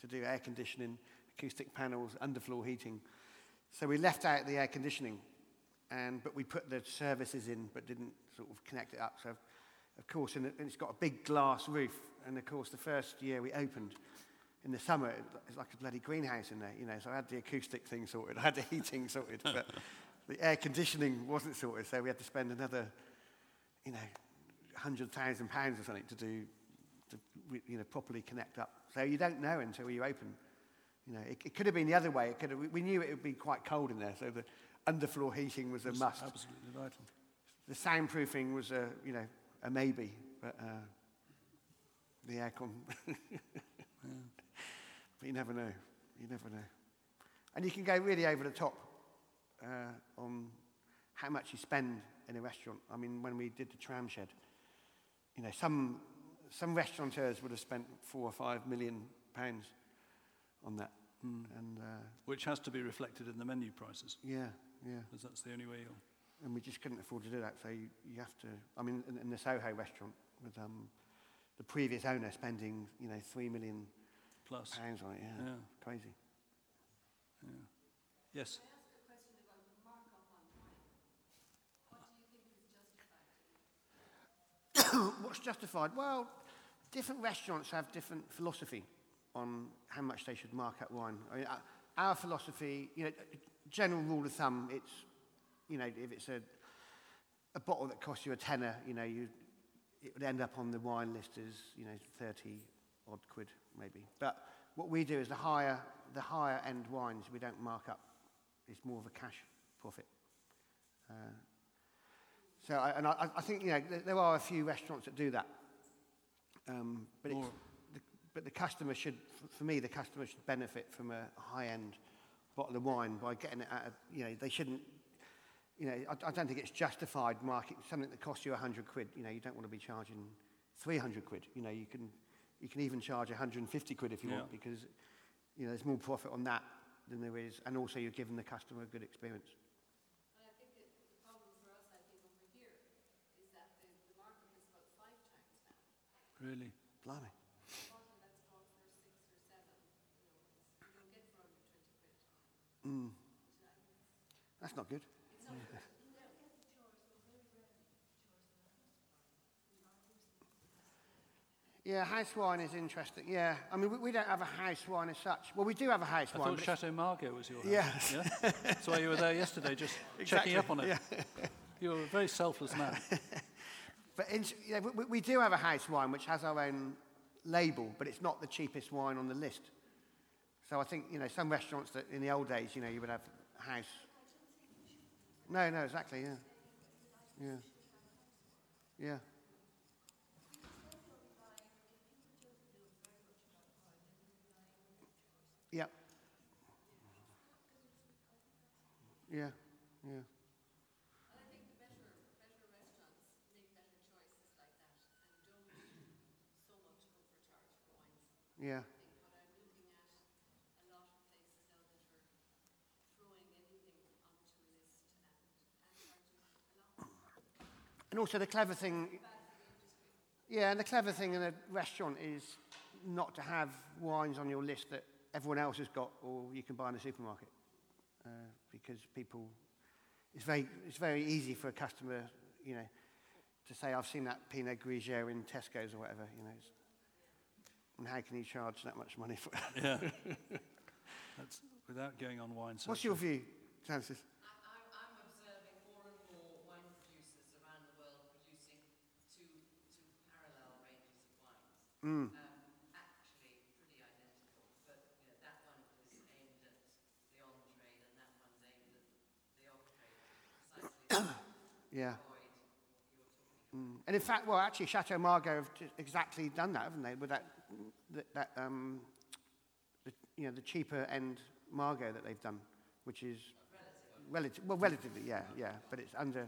to do air conditioning, acoustic panels, underfloor heating. So we left out the air conditioning, and but we put the services in, but didn't sort of connect it up. So, of course, and it- and it's got a big glass roof. And of course, the first year we opened, in the summer, it's like a bloody greenhouse in there, you know. So I had the acoustic thing sorted, I had the heating sorted, but the air conditioning wasn't sorted. So we had to spend another, you know, hundred thousand pounds or something to do, to you know, properly connect up. So you don't know until you open. You know, it, it could have been the other way. It could have, we- knew it would be quite cold in there, so the underfloor heating was a It's must. Absolutely vital. The soundproofing was a, you know, a maybe, but uh, the aircon. But you never know. You never know. And you can go really over the top uh, on how much you spend in a restaurant. I mean, when we did the tram shed, you know, some some restaurateurs would have spent four or five million pounds on that. And uh, Which has to be reflected in the menu prices, yeah, yeah. because that's the only way you'll... and we just couldn't afford to do that. So you, you have to. I mean, in, in the Soho restaurant with um, the previous owner spending, you know, three million Plus. pounds on it. Yeah, Yeah. crazy. Yes. Can I ask a question about the markup on wine? What do you think is justified? What's justified? Well, different restaurants have different philosophy on how much they should mark up wine. I mean, uh, our philosophy, you know, general rule of thumb, it's, you know, if it's a, a bottle that costs you a tenner, you know, you, it would end up on the wine list as, you know, 30 odd quid maybe. But what we do is the higher, the higher end wines we don't mark up. It's more of a cash profit. Uh, so, I, and I, I think, you know, there, are a few restaurants that do that. Um, but, it's, the, but the customer should, for me, the customer should benefit from a high-end bottle of wine by getting it at a, you know, they shouldn't, you know, I, I don't think it's justified market something that costs you 100 quid. You know, you don't want to be charging 300 quid. You know, you can, you can even charge 150 quid if you want because, you know, there's more profit on that than there is, and also you're giving the customer a good experience. And I think that the problem for us, I think, over here, is that the, the markup is about five times now. Really? Blimey. A bottle that's gone for six or seven, you know, it's, you don't get for under twenty quid. Mm. That's not good. Yeah, house wine is interesting. Yeah, I mean, we, we don't have a house wine as such. Well, we do have a house I wine. thought Chateau Margaux was your house. Yes. Yeah? That's why you were there yesterday, just checking up on it. Yeah. You're a very selfless man. But in, yeah, we, we do have a house wine which has our own label, but it's not the cheapest wine on the list. So I think, you know, some restaurants that in the old days, you know, you would have house. No, no, exactly, yeah. Yeah. Yeah. Yeah. Yeah, yeah. And I think the better, better restaurants make better choices like that and don't so much overcharge for wines. Yeah. I think what I'm looking at, a lot of places now that are throwing anything onto a list and, a also the clever thing, yeah, and the clever thing in a restaurant is not to have wines on your list that everyone else has got or you can buy in the supermarket. Uh, because people, it's very, it's very easy for a customer, you know, to say, I've seen that Pinot Grigio in Tesco's or whatever, you know. It's, and how can you charge that much money for it? Yeah. That's without going on wine search. What's your view, Francis? I- I'm, I'm observing more and more wine producers around the world producing two, two parallel ranges of wines. Mm. Um, actually pretty identical, but you know, that one is aimed at the on-trade and that one's aimed at the off-trade, precisely Yeah. avoid what you're talking about. Mm. And in fact, well, actually, Chateau Margaux have ju- exactly done that, haven't they? With that, that, that um, the, you know, the cheaper end Margaux that they've done, which is relative. Well, relatively, yeah, yeah. But it's under.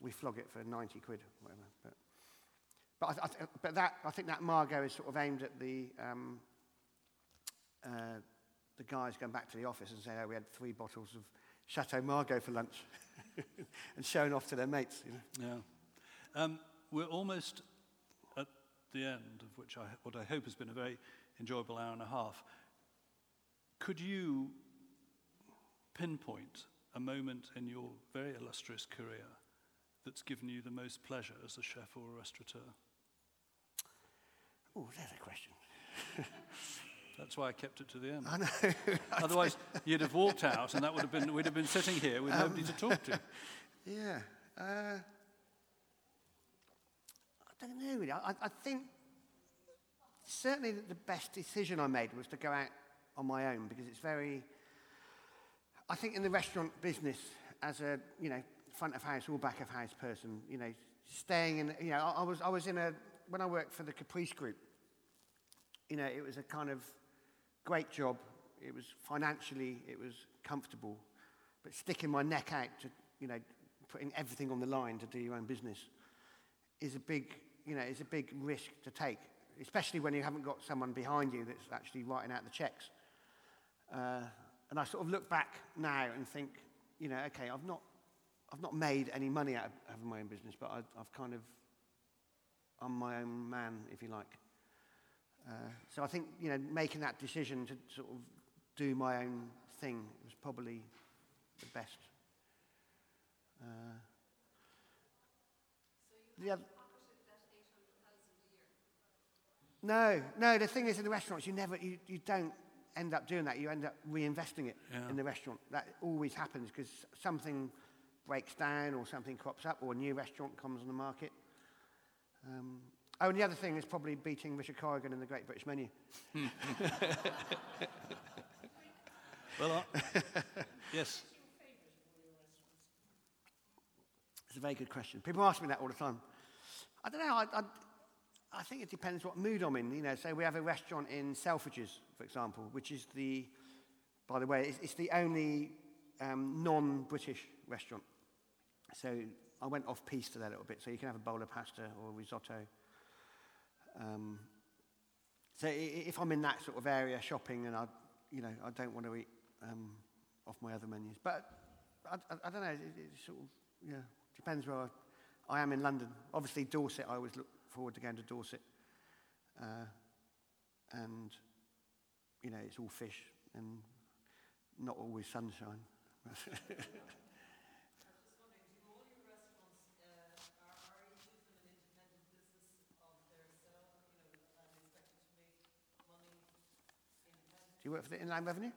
We flog it for ninety quid, whatever. But, but, I, I, th- but that I think that Margaux is sort of aimed at the um, uh, the guys going back to the office and saying, "Oh, we had three bottles of Chateau Margaux for lunch," and showing off to their mates. You know. Yeah. Um, we're almost the end of which I, what I hope has been a very enjoyable hour and a half. Could you pinpoint a moment in your very illustrious career that's given you the most pleasure as a chef or a restaurateur? Oh, there's a question. That's why I kept it to the end. I know. Otherwise, you'd have walked out, and that would have been we'd have been sitting here with nobody to talk to. Yeah. Uh, don't know really. I, I think certainly the best decision I made was to go out on my own because it's very. I think in the restaurant business, as a you know front of house or back of house person, you know, staying in. You know, I, I was I was in a when I worked for the Caprice Group. You know, it was a kind of great job. It was financially, it was comfortable, but sticking my neck out to you know putting everything on the line to do your own business is a big, you know, is a big risk to take, especially when you haven't got someone behind you that's actually writing out the checks. Uh, and I sort of look back now and think, you know, okay, I've not, I've not made any money out of having my own business, but I, I've kind of, I'm my own man, if you like. Uh, so I think, you know, making that decision to sort of do my own thing was probably the best. Uh, the oth- no, no. The thing is, in the restaurants, you never, you, you don't end up doing that. You end up reinvesting it Yeah. in the restaurant. That always happens because something breaks down or something crops up or a new restaurant comes on the market. Um, oh, and the other thing is probably beating Richard Corrigan in the Great British Menu. Well, uh, yes. It's a very good question. People ask me that all the time. I don't know. I, I, I think it depends what mood I'm in. You know, say we have a restaurant in Selfridges, for example, which is the, by the way, it's, it's the only um, non-British restaurant. So I went off piece to that a little bit. So you can have a bowl of pasta or risotto. Um, so if I'm in that sort of area shopping and I, you know, I don't want to eat um, off my other menus, but I, I, I don't know. It, it sort of yeah depends where I, I am in London. Obviously Dorset. I always look forward to going to Dorset, uh, and you know it's all fish and not always sunshine. I was just wondering, do all your restaurants, are, are each of them an independent business of their self, you know, and expected to make money independently? Do you work for the Inland Revenue?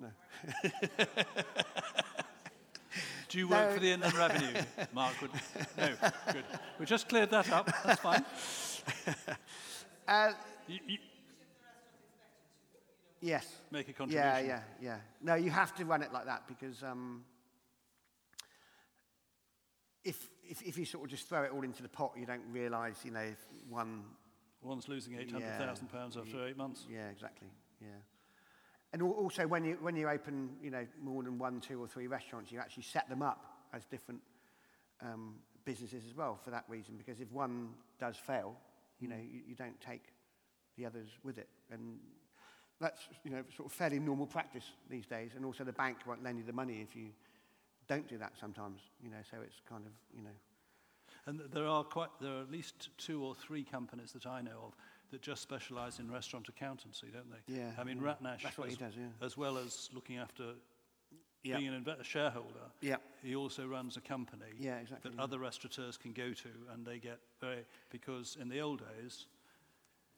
No. Do you work No. for the Inland Revenue, Mark? Would, no, good. We just cleared that up. That's fine. Uh, You, you yes. make a contribution. Yeah, yeah, yeah. No, you have to run it like that because um, if, if, if you sort of just throw it all into the pot, you don't realise, you know, if one. One's losing £800,000 pounds after eight months. Yeah, exactly. Yeah. And also, when you, when you open, you know, more than one, two, or three restaurants, you actually set them up as different um, businesses as well for that reason. Because if one does fail, you know, you, you don't take the others with it. And that's, you know, sort of fairly normal practice these days. And also, the bank won't lend you the money if you don't do that sometimes. You know, so it's kind of, you know. And there are quite there are at least two or three companies that I know of that just specialise in restaurant accountancy, don't they? Yeah, I mean, yeah. Ratnesh, That's what he as, does, yeah. as well as looking after Yeah. being an a shareholder, Yeah. he also runs a company Yeah, exactly, that yeah. other restaurateurs can go to, and they get very because in the old days,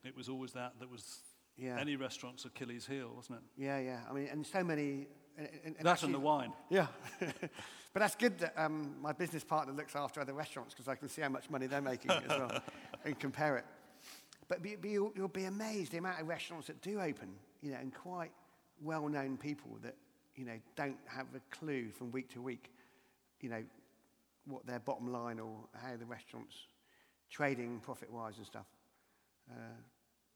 it was always that that was Yeah. any restaurant's Achilles' heel, wasn't it? Yeah, yeah. I mean, and so many. And, and that actually- and the wine. Yeah. but that's good that um, my business partner looks after other restaurants because I can see how much money they're making as well and compare it. But you'll, you'll be amazed the amount of restaurants that do open, you know, and quite well-known people that, you know, don't have a clue from week to week, you know, what their bottom line or how the restaurant's trading profit-wise and stuff. Uh,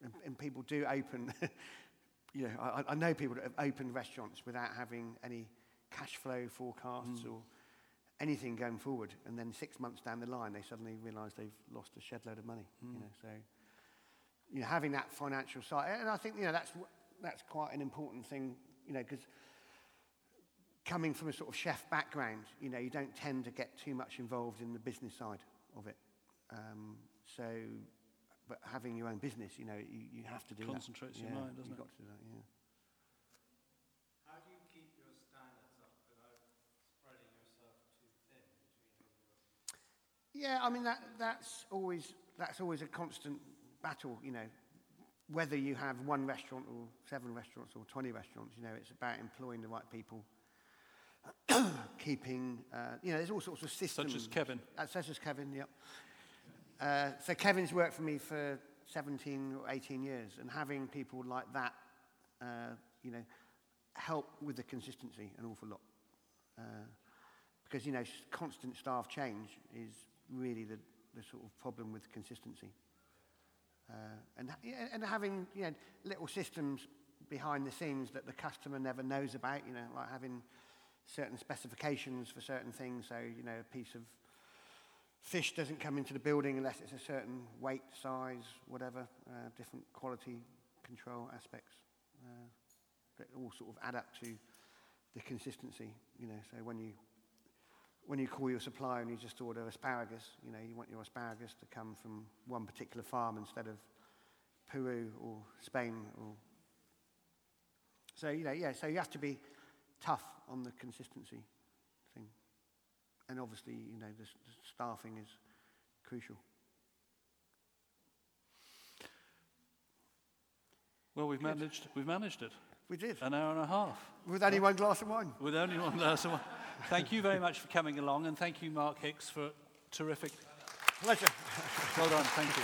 and, and people do open, you know, I, I know people that have opened restaurants without having any cash flow forecasts or anything going forward. And then six months down the line, they suddenly realise they've lost a shed load of money, you know, so, you know, having that financial side, and I think, you know, that's, that's quite an important thing, you know, because coming from a sort of chef background, you know, you don't tend to get too much involved in the business side of it. Um, so but having your own business, you know, you, you have to do Concentrates that. your yeah, mind, doesn't you've it? got to do that, yeah. How do you keep your standards up without spreading yourself too thin between Yeah, I mean that that's always that's always a constant battle, you know. Whether you have one restaurant or seven restaurants or 20 restaurants, you know, it's about employing the right people, keeping, uh, you know, there's all sorts of systems. Such as Kevin. Uh, such as Kevin, yep. Uh, so Kevin's worked for me for 17 or 18 years, and having people like that, uh, you know, help with the consistency an awful lot. Uh, because, you know, constant staff change is really the, the sort of problem with consistency. Uh, and, and having, you know, little systems behind the scenes that the customer never knows about, you know, like having certain specifications for certain things. So, you know, a piece of fish doesn't come into the building unless it's a certain weight, size, whatever, uh, different quality control aspects uh, that all sort of add up to the consistency, you know. So when you when you call your supplier and you just order asparagus, you know, you want your asparagus to come from one particular farm instead of Peru or Spain or so you know, yeah, so you have to be tough on the consistency thing. And obviously, you know, the, the staffing is crucial. Well, we've managed, we've managed it. We did. An hour and a half. With only one glass of wine. With only one glass of wine. Thank you very much for coming along, and thank you, Mark Hix, for terrific. Pleasure. Well done, thank you.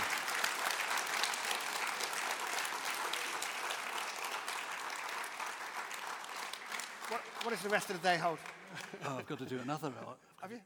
What, what does the rest of the day hold? Oh, I've got to do another. Have you?